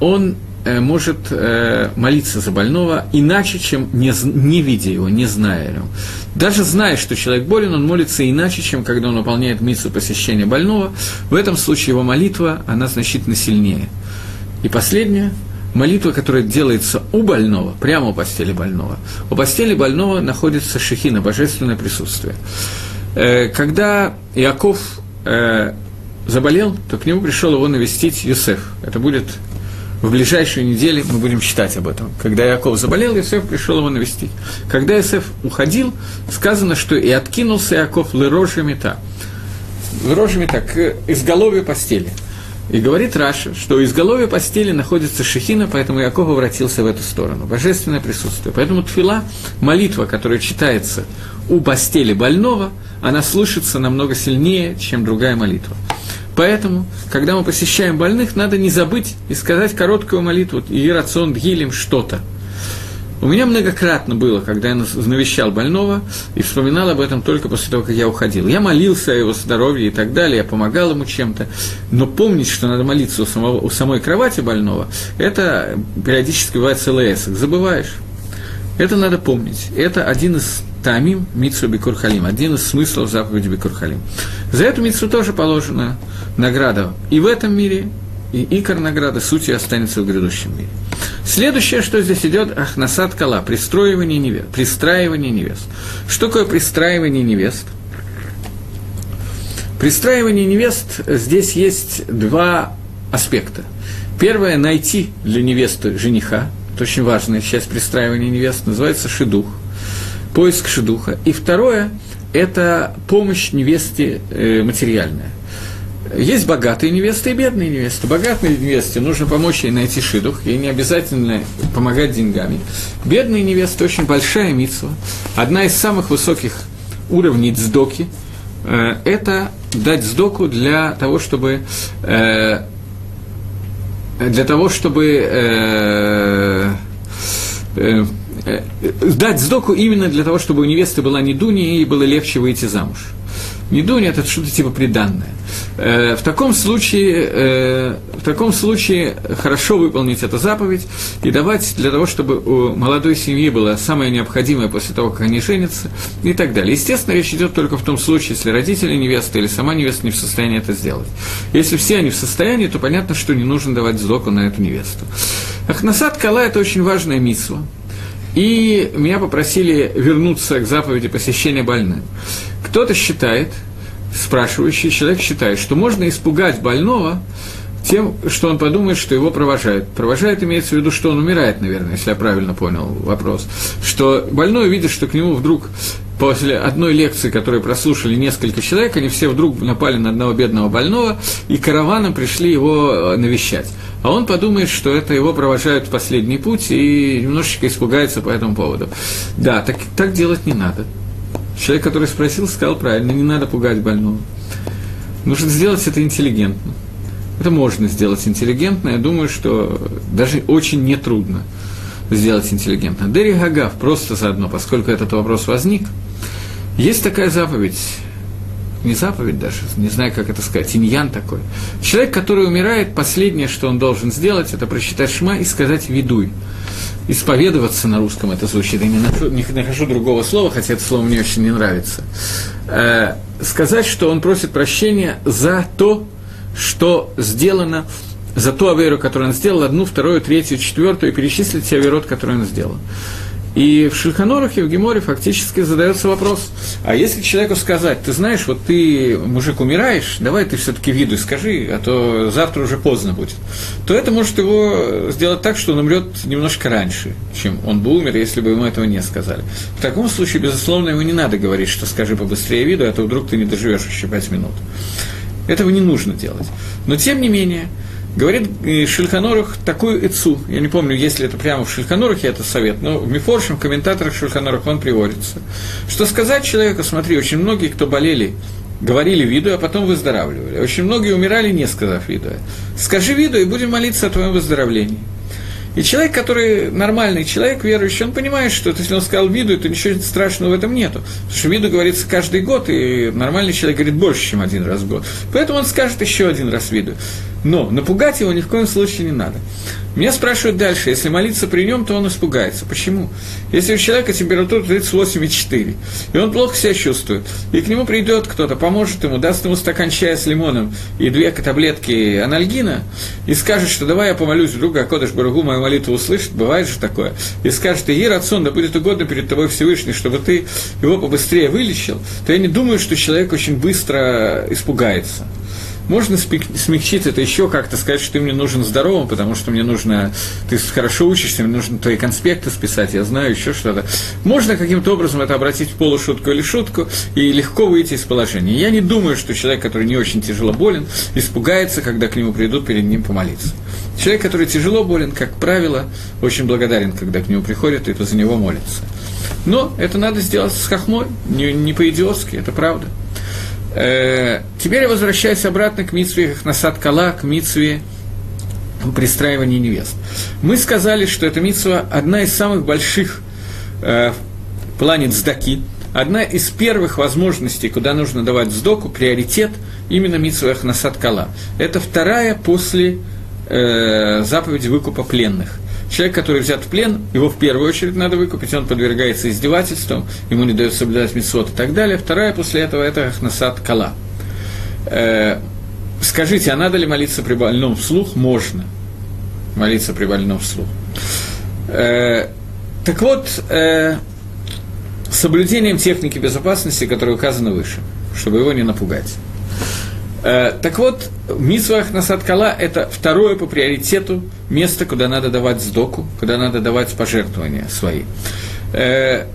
он э, может э, молиться за больного иначе, чем не, не видя его, не зная его. Даже зная, что человек болен, он молится иначе, чем когда он выполняет миссу посещения больного. В этом случае его молитва, она значительно сильнее. И последнее, молитва, которая делается у больного, прямо у постели больного. У постели больного находится шехина, божественное присутствие. Э, когда Иаков э, заболел, то к нему пришел его навестить Юсеф. Это будет в ближайшую неделю, мы будем читать об этом. Когда Яков заболел, Юсеф пришел его навестить. Когда Юсеф уходил, сказано, что и откинулся Яков лырожи мета. Лырожи мета, к изголовью постели. И говорит Раша, что у изголовья постели находится шехина, поэтому Яков обратился в эту сторону. Божественное присутствие. Поэтому тфила, молитва, которая читается у постели больного, она слышится намного сильнее, чем другая молитва. Поэтому, когда мы посещаем больных, надо не забыть и сказать короткую молитву, и рацион дгилем что-то. У меня многократно было, когда я навещал больного и вспоминал об этом только после того, как я уходил. Я молился о его здоровье и так далее, я помогал ему чем-то. Но помнить, что надо молиться у, самого, у самой кровати больного, это периодически бывает эсок. Забываешь. Это надо помнить. Это один из Таамим Митсу Бикурхалим, один из смыслов заповеди Бикурхалим. За эту Митсу тоже положена награда и в этом мире, и икор награда сутью останется в грядущем мире. Следующее, что здесь идет, Ахнасад Кала, пристраивание невест. Пристраивание невест. Что такое пристраивание невест? Пристраивание невест, здесь есть два аспекта. Первое – найти для невесты жениха, это очень важная часть пристраивания невест, называется шедух – поиск шедуха. И второе – это помощь невесте э, материальная. Есть богатые невесты и бедные невесты. Богатой невесте нужно помочь ей найти шидух, ей не обязательно помогать деньгами. Бедные невесты – очень большая митсва. Одна из самых высоких уровней цдоки э, – это дать сдоку для того, чтобы э, для того, чтобы дать сдоку именно для того, чтобы у невесты была не дуни и было легче выйти замуж. Недуня – это что-то типа приданное. Э, в таком случае, э, в таком случае хорошо выполнить эту заповедь и давать для того, чтобы у молодой семьи было самое необходимое после того, как они женятся и так далее. Естественно, речь идет только в том случае, если родители невесты или сама невеста не в состоянии это сделать. Если все они в состоянии, то понятно, что не нужно давать сдоку на эту невесту. Ахнасад Кала – это очень важная митсва. И меня попросили вернуться к заповеди посещения больным. Кто-то считает, спрашивающий человек считает, что можно испугать больного тем, что он подумает, что его провожают. Провожает имеется в виду, что он умирает, наверное, если я правильно понял вопрос. Что больной видит, что к нему вдруг после одной лекции, которую прослушали несколько человек, они все вдруг напали на одного бедного больного и караваном пришли его э, навещать. А он подумает, что это его провожают в последний путь и немножечко испугается по этому поводу. Да, так, так делать не надо. Человек, который спросил, сказал правильно, не надо пугать больного. Нужно сделать это интеллигентно. Это можно сделать интеллигентно, я думаю, что даже очень нетрудно сделать интеллигентно. Дери Гагав просто заодно, поскольку этот вопрос возник, есть такая заповедь, не заповедь даже, не знаю, как это сказать, иньян такой. Человек, который умирает, последнее, что он должен сделать, это прочитать шма и сказать «ведуй» исповедоваться на русском это звучит, я не нахожу, не нахожу другого слова, хотя это слово мне очень не нравится, э, сказать, что он просит прощения за то, что сделано, за ту аверу, которую он сделал, одну, вторую, третью, четвертую, и перечислить те аверот, которые он сделал. И в Шульханорухе, в Геморе фактически задается вопрос, а если человеку сказать, ты знаешь, вот ты, мужик, умираешь, давай ты все-таки виду скажи, а то завтра уже поздно будет, то это может его сделать так, что он умрет немножко раньше, чем он бы умер, если бы ему этого не сказали. В таком случае, безусловно, ему не надо говорить, что скажи побыстрее виду, а то вдруг ты не доживешь еще пять минут. Этого не нужно делать. Но, тем не менее, Говорит э, Шульханорух такую ицу. Я не помню, есть ли это прямо в Шульханорухе это совет, но в Мифоршем, в комментаторах Шульханорух он приводится. Что сказать человеку, смотри, очень многие, кто болели, говорили виду, а потом выздоравливали. Очень многие умирали, не сказав виду. Скажи виду, и будем молиться о твоем выздоровлении. И человек, который нормальный человек, верующий, он понимает, что если он сказал виду, то ничего страшного в этом нету. Потому что виду говорится каждый год, и нормальный человек говорит больше, чем один раз в год. Поэтому он скажет еще один раз виду. Но напугать его ни в коем случае не надо. Меня спрашивают дальше, если молиться при нем, то он испугается. Почему? Если у человека температура 38,4, и он плохо себя чувствует, и к нему придет кто-то, поможет ему, даст ему стакан чая с лимоном и две таблетки анальгина, и скажет, что давай я помолюсь вдруг, а Кодыш Барагу мою молитву услышит, бывает же такое, и скажет, и рацион, да будет угодно перед тобой Всевышний, чтобы ты его побыстрее вылечил, то я не думаю, что человек очень быстро испугается. Можно смягчить это еще как-то, сказать, что ты мне нужен здоровым, потому что мне нужно, ты хорошо учишься, мне нужно твои конспекты списать, я знаю еще что-то. Можно каким-то образом это обратить в полушутку или шутку и легко выйти из положения. Я не думаю, что человек, который не очень тяжело болен, испугается, когда к нему придут перед ним помолиться. Человек, который тяжело болен, как правило, очень благодарен, когда к нему приходят и за него молятся. Но это надо сделать с хохмой, не, не по-идиотски, это правда. Э, теперь я возвращаюсь обратно к Митсве Насад Кала, к Митсве пристраивания невест. Мы сказали, что эта Митсва одна из самых больших э, в плане цдаки, одна из первых возможностей, куда нужно давать сдоку, приоритет именно Митсва Насад Кала. Это вторая после э, заповеди выкупа пленных. Человек, который взят в плен, его в первую очередь надо выкупить, он подвергается издевательствам, ему не дают соблюдать митцвот и так далее. Вторая после этого – это Ахнасад Кала. Э, скажите, а надо ли молиться при больном вслух? Можно молиться при больном вслух. Э, так вот, э, соблюдением техники безопасности, которая указана выше, чтобы его не напугать. Э, так вот, Митсвах Насадкала – это второе по приоритету место, куда надо давать сдоку, куда надо давать пожертвования свои. Э,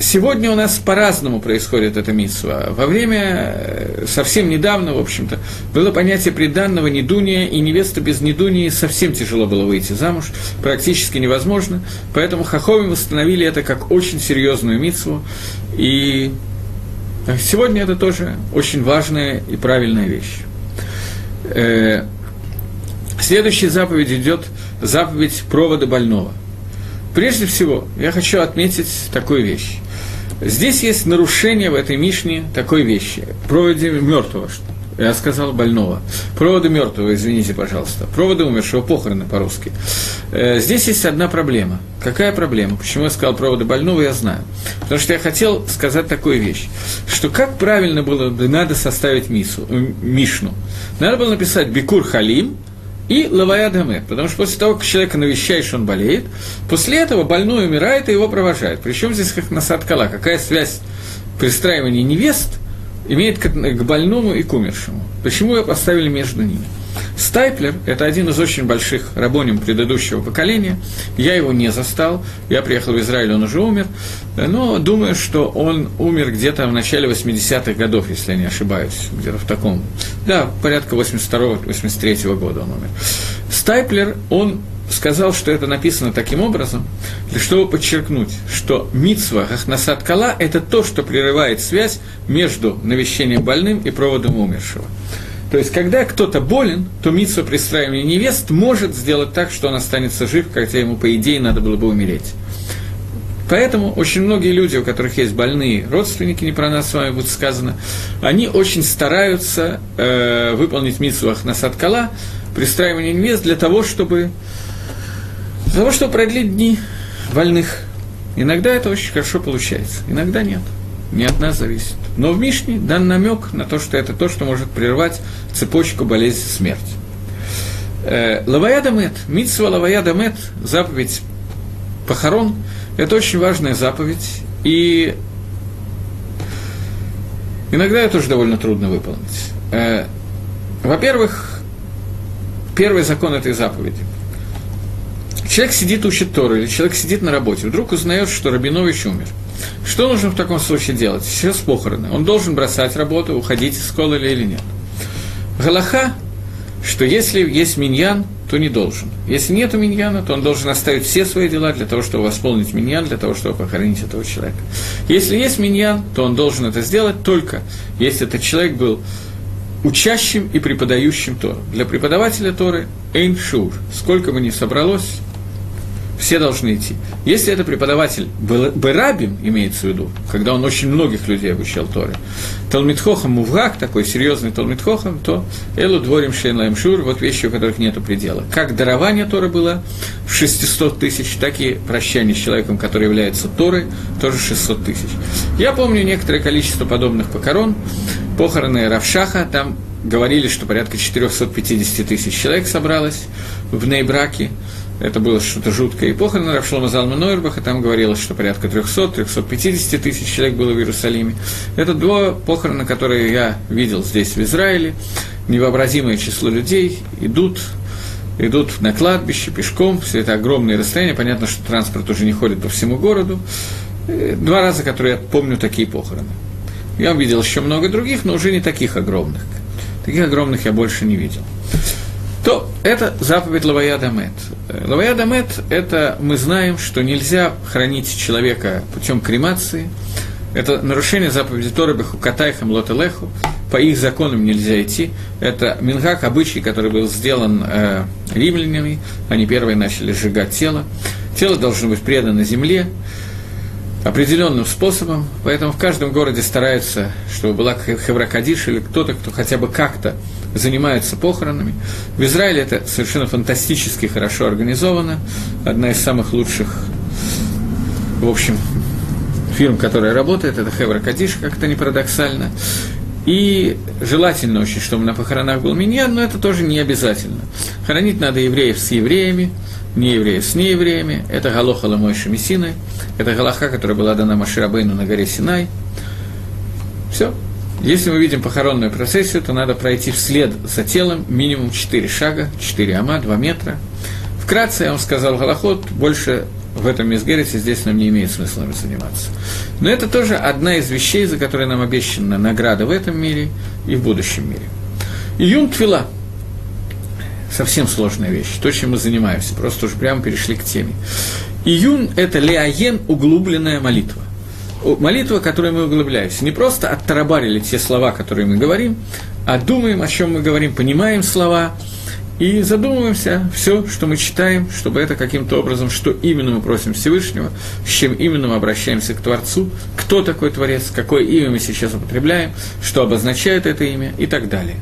сегодня у нас по-разному происходит эта митсва. Во время, э, совсем недавно, в общем-то, было понятие приданного недуния, и невеста без недунии совсем тяжело было выйти замуж, практически невозможно. Поэтому Хаховим установили это как очень серьезную митсву, и Сегодня это тоже очень важная и правильная вещь. Э, следующая заповедь идет заповедь провода больного. Прежде всего, я хочу отметить такую вещь. Здесь есть нарушение в этой Мишне такой вещи. Проводе мертвого, я сказал больного. Проводы мертвого, извините, пожалуйста. Проводы умершего, похороны по-русски. Э, здесь есть одна проблема. Какая проблема? Почему я сказал проводы больного, я знаю. Потому что я хотел сказать такую вещь, что как правильно было бы надо составить мису, э, Мишну. Надо было написать Бикур Халим, и лавая дамет, потому что после того, как человека навещаешь, он болеет, после этого больной умирает и его провожают. Причем здесь как на садкала, какая связь пристраивания невест имеет к, больному и к умершему. Почему ее поставили между ними? Стайплер – это один из очень больших рабоним предыдущего поколения. Я его не застал. Я приехал в Израиль, он уже умер. Но думаю, что он умер где-то в начале 80-х годов, если я не ошибаюсь. Где-то в таком. Да, порядка 82-83 года он умер. Стайплер, он сказал, что это написано таким образом, чтобы подчеркнуть, что мицва Хахнасад Кала – это то, что прерывает связь между навещением больным и проводом умершего. То есть, когда кто-то болен, то митсва пристраивания невест может сделать так, что он останется жив, хотя ему, по идее, надо было бы умереть. Поэтому очень многие люди, у которых есть больные родственники, не про нас с вами будет сказано, они очень стараются э, выполнить митсу на садкала, пристраивание невест для того, чтобы для того, чтобы продлить дни больных. Иногда это очень хорошо получается, иногда нет. Не от нас зависит. Но в Мишне дан намек на то, что это то, что может прервать цепочку болезни смерти. Э, Лавая Дамет, Митсва Лавая Дамет, заповедь похорон, это очень важная заповедь, и иногда это тоже довольно трудно выполнить. Э, во-первых, первый закон этой заповеди. Человек сидит, учит Тору, или человек сидит на работе, вдруг узнает, что Рабинович умер – что нужно в таком случае делать? Сейчас похороны. Он должен бросать работу, уходить из школы или нет. Галаха, что если есть миньян, то не должен. Если нет миньяна, то он должен оставить все свои дела для того, чтобы восполнить миньян, для того, чтобы похоронить этого человека. Если есть миньян, то он должен это сделать только, если этот человек был учащим и преподающим Тору. Для преподавателя Торы – эйншур. Сколько бы ни собралось, все должны идти. Если это преподаватель Берабим, имеется в виду, когда он очень многих людей обучал Торе, Талмитхохам Мувгак, такой серьезный Талмитхохам, то Элу Дворим Шейн Лаймшур, вот вещи, у которых нет предела. Как дарование Торы было в 600 тысяч, так и прощание с человеком, который является Торой, тоже 600 тысяч. Я помню некоторое количество подобных покорон, похороны Равшаха, там говорили, что порядка 450 тысяч человек собралось в Нейбраке, это было что-то жуткое. И похороны Равшлома Залма Нойрбаха, там говорилось, что порядка 300-350 тысяч человек было в Иерусалиме. Это два похорона, которые я видел здесь, в Израиле. Невообразимое число людей идут, идут на кладбище пешком, все это огромные расстояния, понятно, что транспорт уже не ходит по всему городу. Э, два раза, которые я помню, такие похороны. Я увидел еще много других, но уже не таких огромных. Таких огромных я больше не видел. То это заповедь Лавая Дамет. Дамет – это мы знаем, что нельзя хранить человека путем кремации. Это нарушение заповеди Торы Бехукатайхам Лотелеху. По их законам нельзя идти. Это мингак, обычай, который был сделан э, римлянами. Они первые начали сжигать тело. Тело должно быть предано земле определенным способом, поэтому в каждом городе стараются, чтобы была Хевракадиш или кто-то, кто хотя бы как-то занимается похоронами. В Израиле это совершенно фантастически хорошо организовано. Одна из самых лучших, в общем, фирм, которая работает, это Хевра Кадиш, как-то не парадоксально. И желательно очень, чтобы на похоронах был миньян, но это тоже не обязательно. Хоронить надо евреев с евреями, не евреев с неевреями. Это Галоха Ламойши Мессины. Это Галаха, которая была дана Маширабейну на горе Синай. Все. Если мы видим похоронную процессию, то надо пройти вслед за телом минимум 4 шага, 4 ама, 2 метра. Вкратце я вам сказал Галахот, больше в этом Мизгерите здесь нам не имеет смысла заниматься. Но это тоже одна из вещей, за которые нам обещана награда в этом мире и в будущем мире. Июн Твила. Совсем сложная вещь, то, чем мы занимаемся, просто уже прямо перешли к теме. Июн – это леаен, углубленная молитва. Молитва, которую мы углубляемся. Не просто оттарабарили те слова, которые мы говорим, а думаем, о чем мы говорим, понимаем слова, и задумываемся все, что мы читаем, чтобы это каким-то образом, что именно мы просим Всевышнего, с чем именно мы обращаемся к Творцу, кто такой Творец, какое имя мы сейчас употребляем, что обозначает это имя и так далее.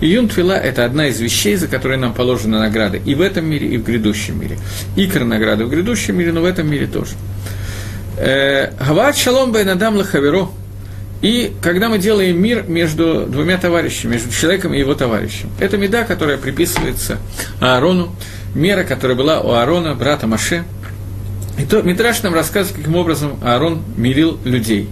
И это одна из вещей, за которые нам положена награда и в этом мире, и в грядущем мире. Икр награды в грядущем мире, но в этом мире тоже. Э, Гават шалом бейнадам лахаверо – и когда мы делаем мир между двумя товарищами, между человеком и его товарищем, это меда, которая приписывается Аарону, мера, которая была у Аарона, брата Маше. И то Митраш нам рассказывает, каким образом Аарон мирил людей.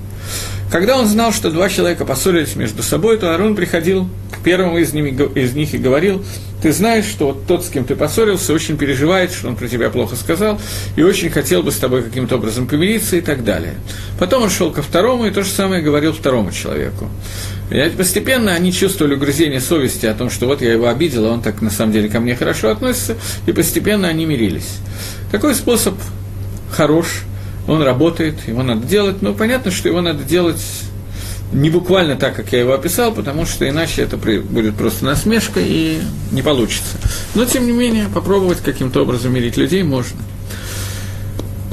Когда он знал, что два человека поссорились между собой, то Аарон приходил к первому из, ними, из них и говорил, ты знаешь, что вот тот, с кем ты поссорился, очень переживает, что он про тебя плохо сказал, и очень хотел бы с тобой каким-то образом помириться и так далее. Потом он шел ко второму и то же самое говорил второму человеку. И постепенно они чувствовали угрызение совести о том, что вот я его обидел, а он так на самом деле ко мне хорошо относится, и постепенно они мирились. Такой способ хорош, он работает, его надо делать, но понятно, что его надо делать не буквально так, как я его описал, потому что иначе это будет просто насмешка и не получится. Но, тем не менее, попробовать каким-то образом мирить людей можно.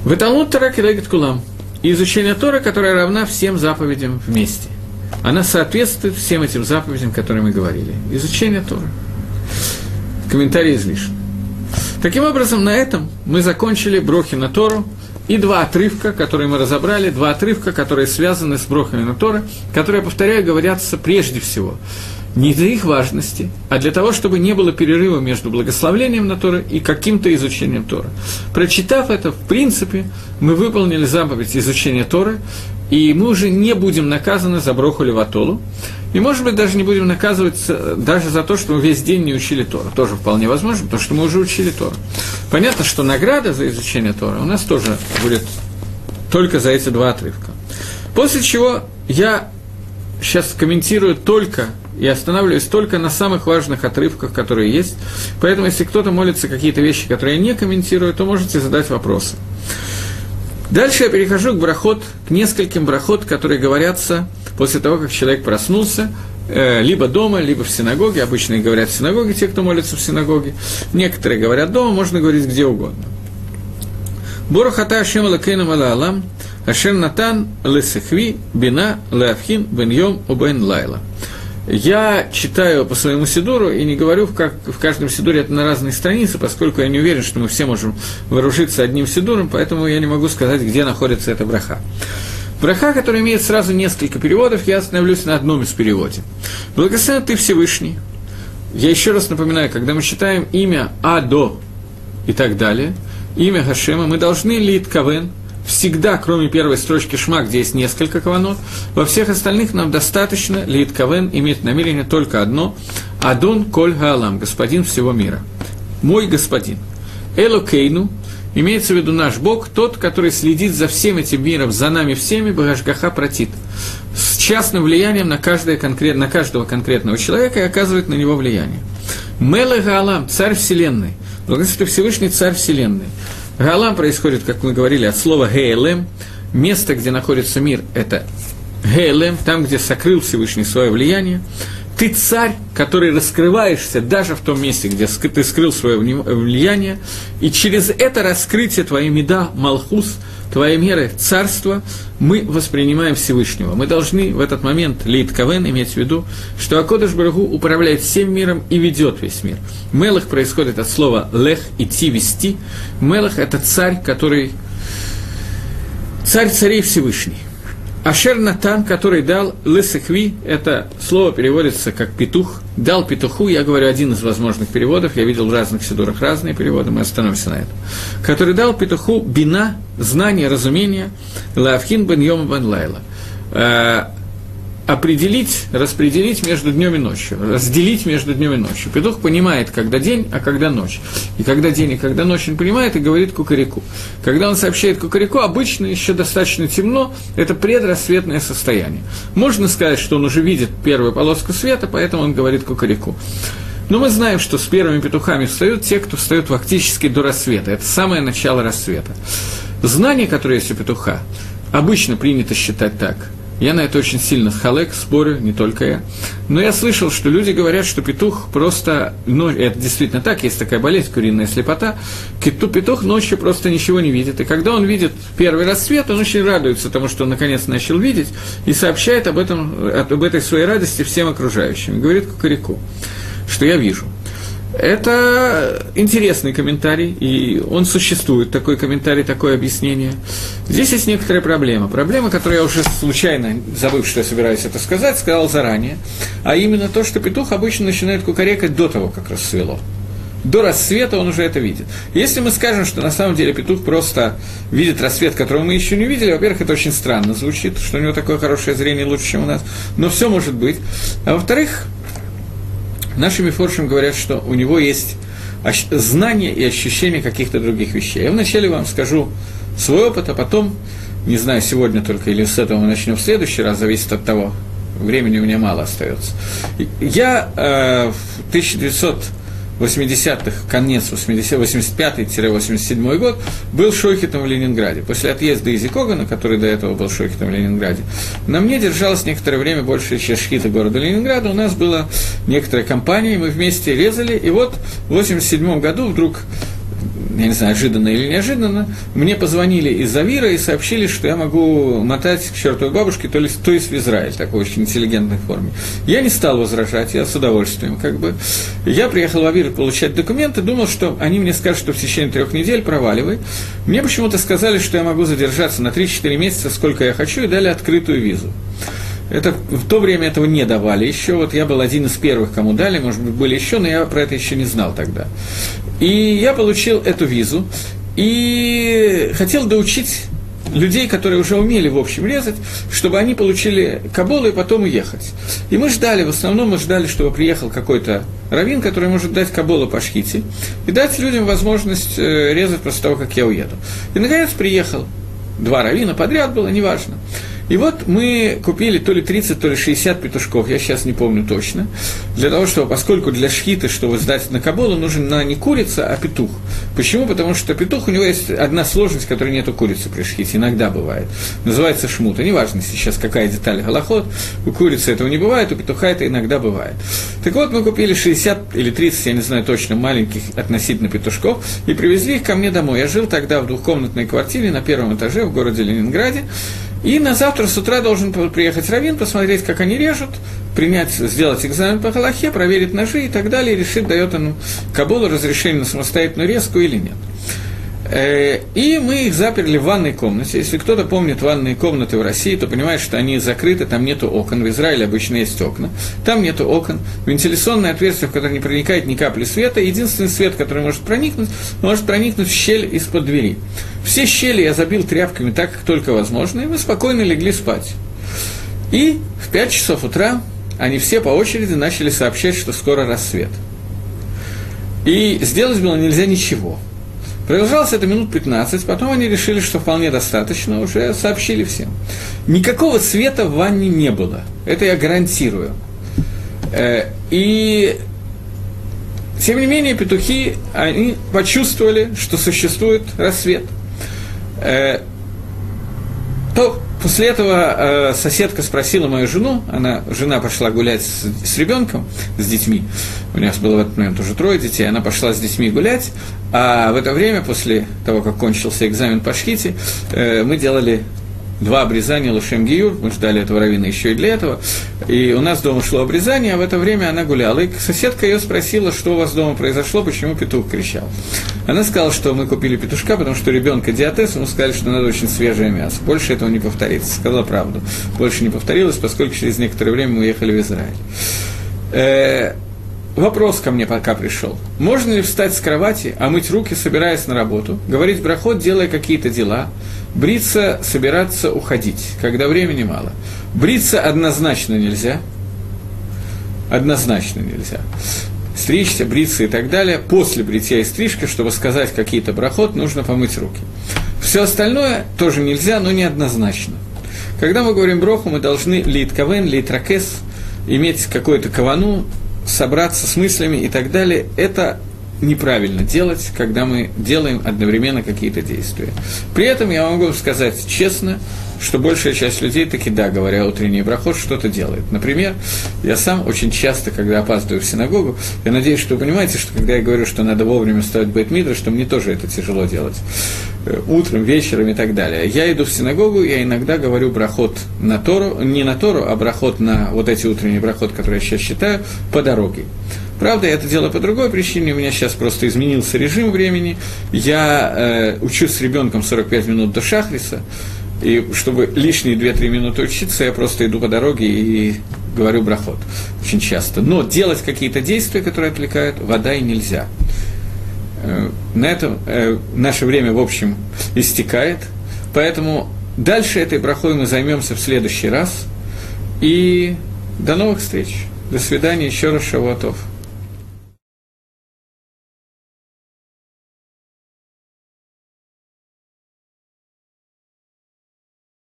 В Талмуд Тора Кедегет Кулам. Изучение Тора, которая равна всем заповедям вместе. Она соответствует всем этим заповедям, которые мы говорили. Изучение Тора. Комментарий излишен. Таким образом, на этом мы закончили Брохи на Тору – и два отрывка, которые мы разобрали, два отрывка, которые связаны с брохами на Торы, которые, повторяю, говорятся прежде всего не из-за их важности, а для того, чтобы не было перерыва между благословлением на Торы и каким-то изучением Тора. Прочитав это, в принципе, мы выполнили заповедь изучения Торы, и мы уже не будем наказаны за броху Леватолу, и, может быть, даже не будем наказываться даже за то, что мы весь день не учили Тору. Тоже вполне возможно, потому что мы уже учили Тору. Понятно, что награда за изучение Тора у нас тоже будет только за эти два отрывка. После чего я сейчас комментирую только и останавливаюсь только на самых важных отрывках, которые есть. Поэтому, если кто-то молится какие-то вещи, которые я не комментирую, то можете задать вопросы. Дальше я перехожу к брахот, к нескольким брахот, которые говорятся после того, как человек проснулся, э, либо дома, либо в синагоге. Обычно говорят в синагоге те, кто молится в синагоге. Некоторые говорят дома, можно говорить где угодно. Борохата Ашем Алакейну Алам, Ашем Натан Лесехви, Бина, Леавхин, Бен Йом, Убен Лайла. Я читаю по своему Сидуру и не говорю, как в каждом Сидуре это на разные страницы, поскольку я не уверен, что мы все можем вооружиться одним Сидуром, поэтому я не могу сказать, где находится эта браха. Браха, который имеет сразу несколько переводов, я остановлюсь на одном из переводов. Благословен ты Всевышний. Я еще раз напоминаю, когда мы читаем имя Адо и так далее, имя Хашема, мы должны лит кавен, всегда, кроме первой строчки шма, где есть несколько каванот, во всех остальных нам достаточно лит кавен иметь намерение только одно – Адон Коль Гаалам, господин всего мира. Мой господин. Элокейну, имеется в виду наш Бог, тот, который следит за всем этим миром, за нами всеми, Багашгаха протит, с частным влиянием на, каждое конкрет, на каждого конкретного человека и оказывает на него влияние. Меле Гаалам, царь вселенной, благословен Всевышний царь вселенной. Галам происходит, как мы говорили, от слова «гейлем». Место, где находится мир, это «гейлем», там, где сокрыл Всевышний свое влияние. Ты царь, который раскрываешься даже в том месте, где ты скрыл свое влияние, и через это раскрытие твоей меда, Малхус – твоей меры царства, мы воспринимаем Всевышнего. Мы должны в этот момент, Лейт Кавен, иметь в виду, что Акодыш Барагу управляет всем миром и ведет весь мир. Мелах происходит от слова лех, идти, вести. Мелах – это царь, который царь царей Всевышний. Ашер Натан, который дал Лысахви, это слово переводится как петух, дал петуху, я говорю один из возможных переводов, я видел в разных сидурах разные переводы, мы остановимся на этом, который дал петуху бина, знание, разумение, Лавхин бен Йома бен Лайла э, определить, распределить между днем и ночью, разделить между днем и ночью. Петух понимает, когда день, а когда ночь. И когда день, и когда ночь он понимает и говорит кукареку. Когда он сообщает кукареку, обычно еще достаточно темно, это предрассветное состояние. Можно сказать, что он уже видит первую полоску света, поэтому он говорит кукареку. Но мы знаем, что с первыми петухами встают те, кто встают фактически до рассвета. Это самое начало рассвета. Знание, которое есть у петуха, обычно принято считать так – я на это очень сильно халек, спорю, не только я. Но я слышал, что люди говорят, что петух просто, ну, это действительно так, есть такая болезнь, куриная слепота, петух ночью просто ничего не видит. И когда он видит первый рассвет, он очень радуется тому, что он наконец начал видеть, и сообщает об, этом, об этой своей радости всем окружающим. Говорит кукареку, что я вижу – это интересный комментарий, и он существует, такой комментарий, такое объяснение. Здесь есть некоторая проблема. Проблема, которую я уже случайно, забыв, что я собираюсь это сказать, сказал заранее, а именно то, что петух обычно начинает кукарекать до того, как рассвело. До рассвета он уже это видит. Если мы скажем, что на самом деле петух просто видит рассвет, которого мы еще не видели, во-первых, это очень странно звучит, что у него такое хорошее зрение лучше, чем у нас, но все может быть. А во-вторых, Наши мифоршим говорят, что у него есть знание и ощущение каких-то других вещей. Я вначале вам скажу свой опыт, а потом, не знаю, сегодня только или с этого мы начнем в следующий раз, зависит от того, времени у меня мало остается. Я э, в 1900 80-х, конец 80, 85-87 год, был шойхетом в Ленинграде. После отъезда Изи Когана, который до этого был шойхетом в Ленинграде, на мне держалось некоторое время большая часть шхита города Ленинграда. У нас была некоторая компания, мы вместе резали, и вот в 87 году вдруг я не знаю, ожиданно или неожиданно, мне позвонили из Авира и сообщили, что я могу мотать к чертовой бабушке, то есть, то есть в Израиль, такой очень интеллигентной форме. Я не стал возражать, я с удовольствием как бы. Я приехал в Авир получать документы, думал, что они мне скажут, что в течение трех недель проваливай. Мне почему-то сказали, что я могу задержаться на 3-4 месяца, сколько я хочу, и дали открытую визу. Это, в то время этого не давали еще. Вот я был один из первых, кому дали, может быть, были еще, но я про это еще не знал тогда. И я получил эту визу и хотел доучить людей, которые уже умели, в общем, резать, чтобы они получили каболу и потом уехать. И мы ждали, в основном мы ждали, чтобы приехал какой-то раввин, который может дать каболу по шхите, и дать людям возможность э, резать после того, как я уеду. И, наконец, приехал. Два равина подряд было, неважно. И вот мы купили то ли 30, то ли 60 петушков, я сейчас не помню точно, для того, чтобы, поскольку для шхиты, чтобы сдать на каболу, нужен не курица, а петух. Почему? Потому что петух, у него есть одна сложность, которой нету курицы при шхите, иногда бывает. Называется шмута. Неважно сейчас, какая деталь голоход, у курицы этого не бывает, у петуха это иногда бывает. Так вот, мы купили 60 или 30, я не знаю точно, маленьких относительно петушков, и привезли их ко мне домой. Я жил тогда в двухкомнатной квартире на первом этаже в городе Ленинграде, и на завтра с утра должен приехать Равин, посмотреть, как они режут, принять, сделать экзамен по Галахе, проверить ножи и так далее, и решить, дает он Кабулу разрешение на самостоятельную резку или нет. Э, и мы их заперли в ванной комнате. Если кто-то помнит ванные комнаты в России, то понимает, что они закрыты, там нету окон. В Израиле обычно есть окна. Там нету окон. Вентиляционное отверстие, в которое не проникает ни капли света. Единственный свет, который может проникнуть, может проникнуть в щель из-под двери. Все щели я забил тряпками так, как только возможно, и мы спокойно легли спать. И в 5 часов утра они все по очереди начали сообщать, что скоро рассвет. И сделать было нельзя ничего – Продолжалось это минут 15, потом они решили, что вполне достаточно, уже сообщили всем. Никакого света в ванне не было, это я гарантирую. Э, и тем не менее петухи, они почувствовали, что существует рассвет. Э, то После этого э, соседка спросила мою жену, она, жена пошла гулять с, с ребенком, с детьми, у нас было в этот момент уже трое детей, она пошла с детьми гулять, а в это время, после того, как кончился экзамен по шхите, э, мы делали два обрезания Лушем Гиюр, мы ждали этого равина еще и для этого, и у нас дома шло обрезание, а в это время она гуляла, и соседка ее спросила, что у вас дома произошло, почему петух кричал. Она сказала, что мы купили петушка, потому что ребенка диатез, ему сказали, что надо очень свежее мясо, больше этого не повторится, сказала правду, больше не повторилось, поскольку через некоторое время мы уехали в Израиль. Вопрос ко мне пока пришел. Можно ли встать с кровати, омыть руки, собираясь на работу, говорить брахот, делая какие-то дела, бриться, собираться, уходить, когда времени мало? Бриться однозначно нельзя. Однозначно нельзя. Стричься, бриться и так далее. После бритья и стрижки, чтобы сказать какие-то брахот, нужно помыть руки. Все остальное тоже нельзя, но неоднозначно. Когда мы говорим броху, мы должны лит кавен, лит ракес, иметь какую-то кавану, собраться с мыслями и так далее, это неправильно делать, когда мы делаем одновременно какие-то действия. При этом я могу сказать честно, что большая часть людей таки, да, говоря утренний брахот, что-то делает. Например, я сам очень часто, когда опаздываю в синагогу, я надеюсь, что вы понимаете, что когда я говорю, что надо вовремя ставить бейтмидра, что мне тоже это тяжело делать. Э, утром, вечером и так далее. Я иду в синагогу, я иногда говорю брахот на Тору, не на Тору, а брахот на вот эти утренние брахот, которые я сейчас считаю, по дороге. Правда, я это делаю по другой причине, у меня сейчас просто изменился режим времени. Я э, учусь с ребенком 45 минут до шахриса, и чтобы лишние 2-3 минуты учиться, я просто иду по дороге и говорю брахот очень часто. Но делать какие-то действия, которые отвлекают, вода и нельзя. Э, на этом э, наше время, в общем, истекает, поэтому дальше этой брахой мы займемся в следующий раз. И до новых встреч. До свидания, еще раз, Шавуатов.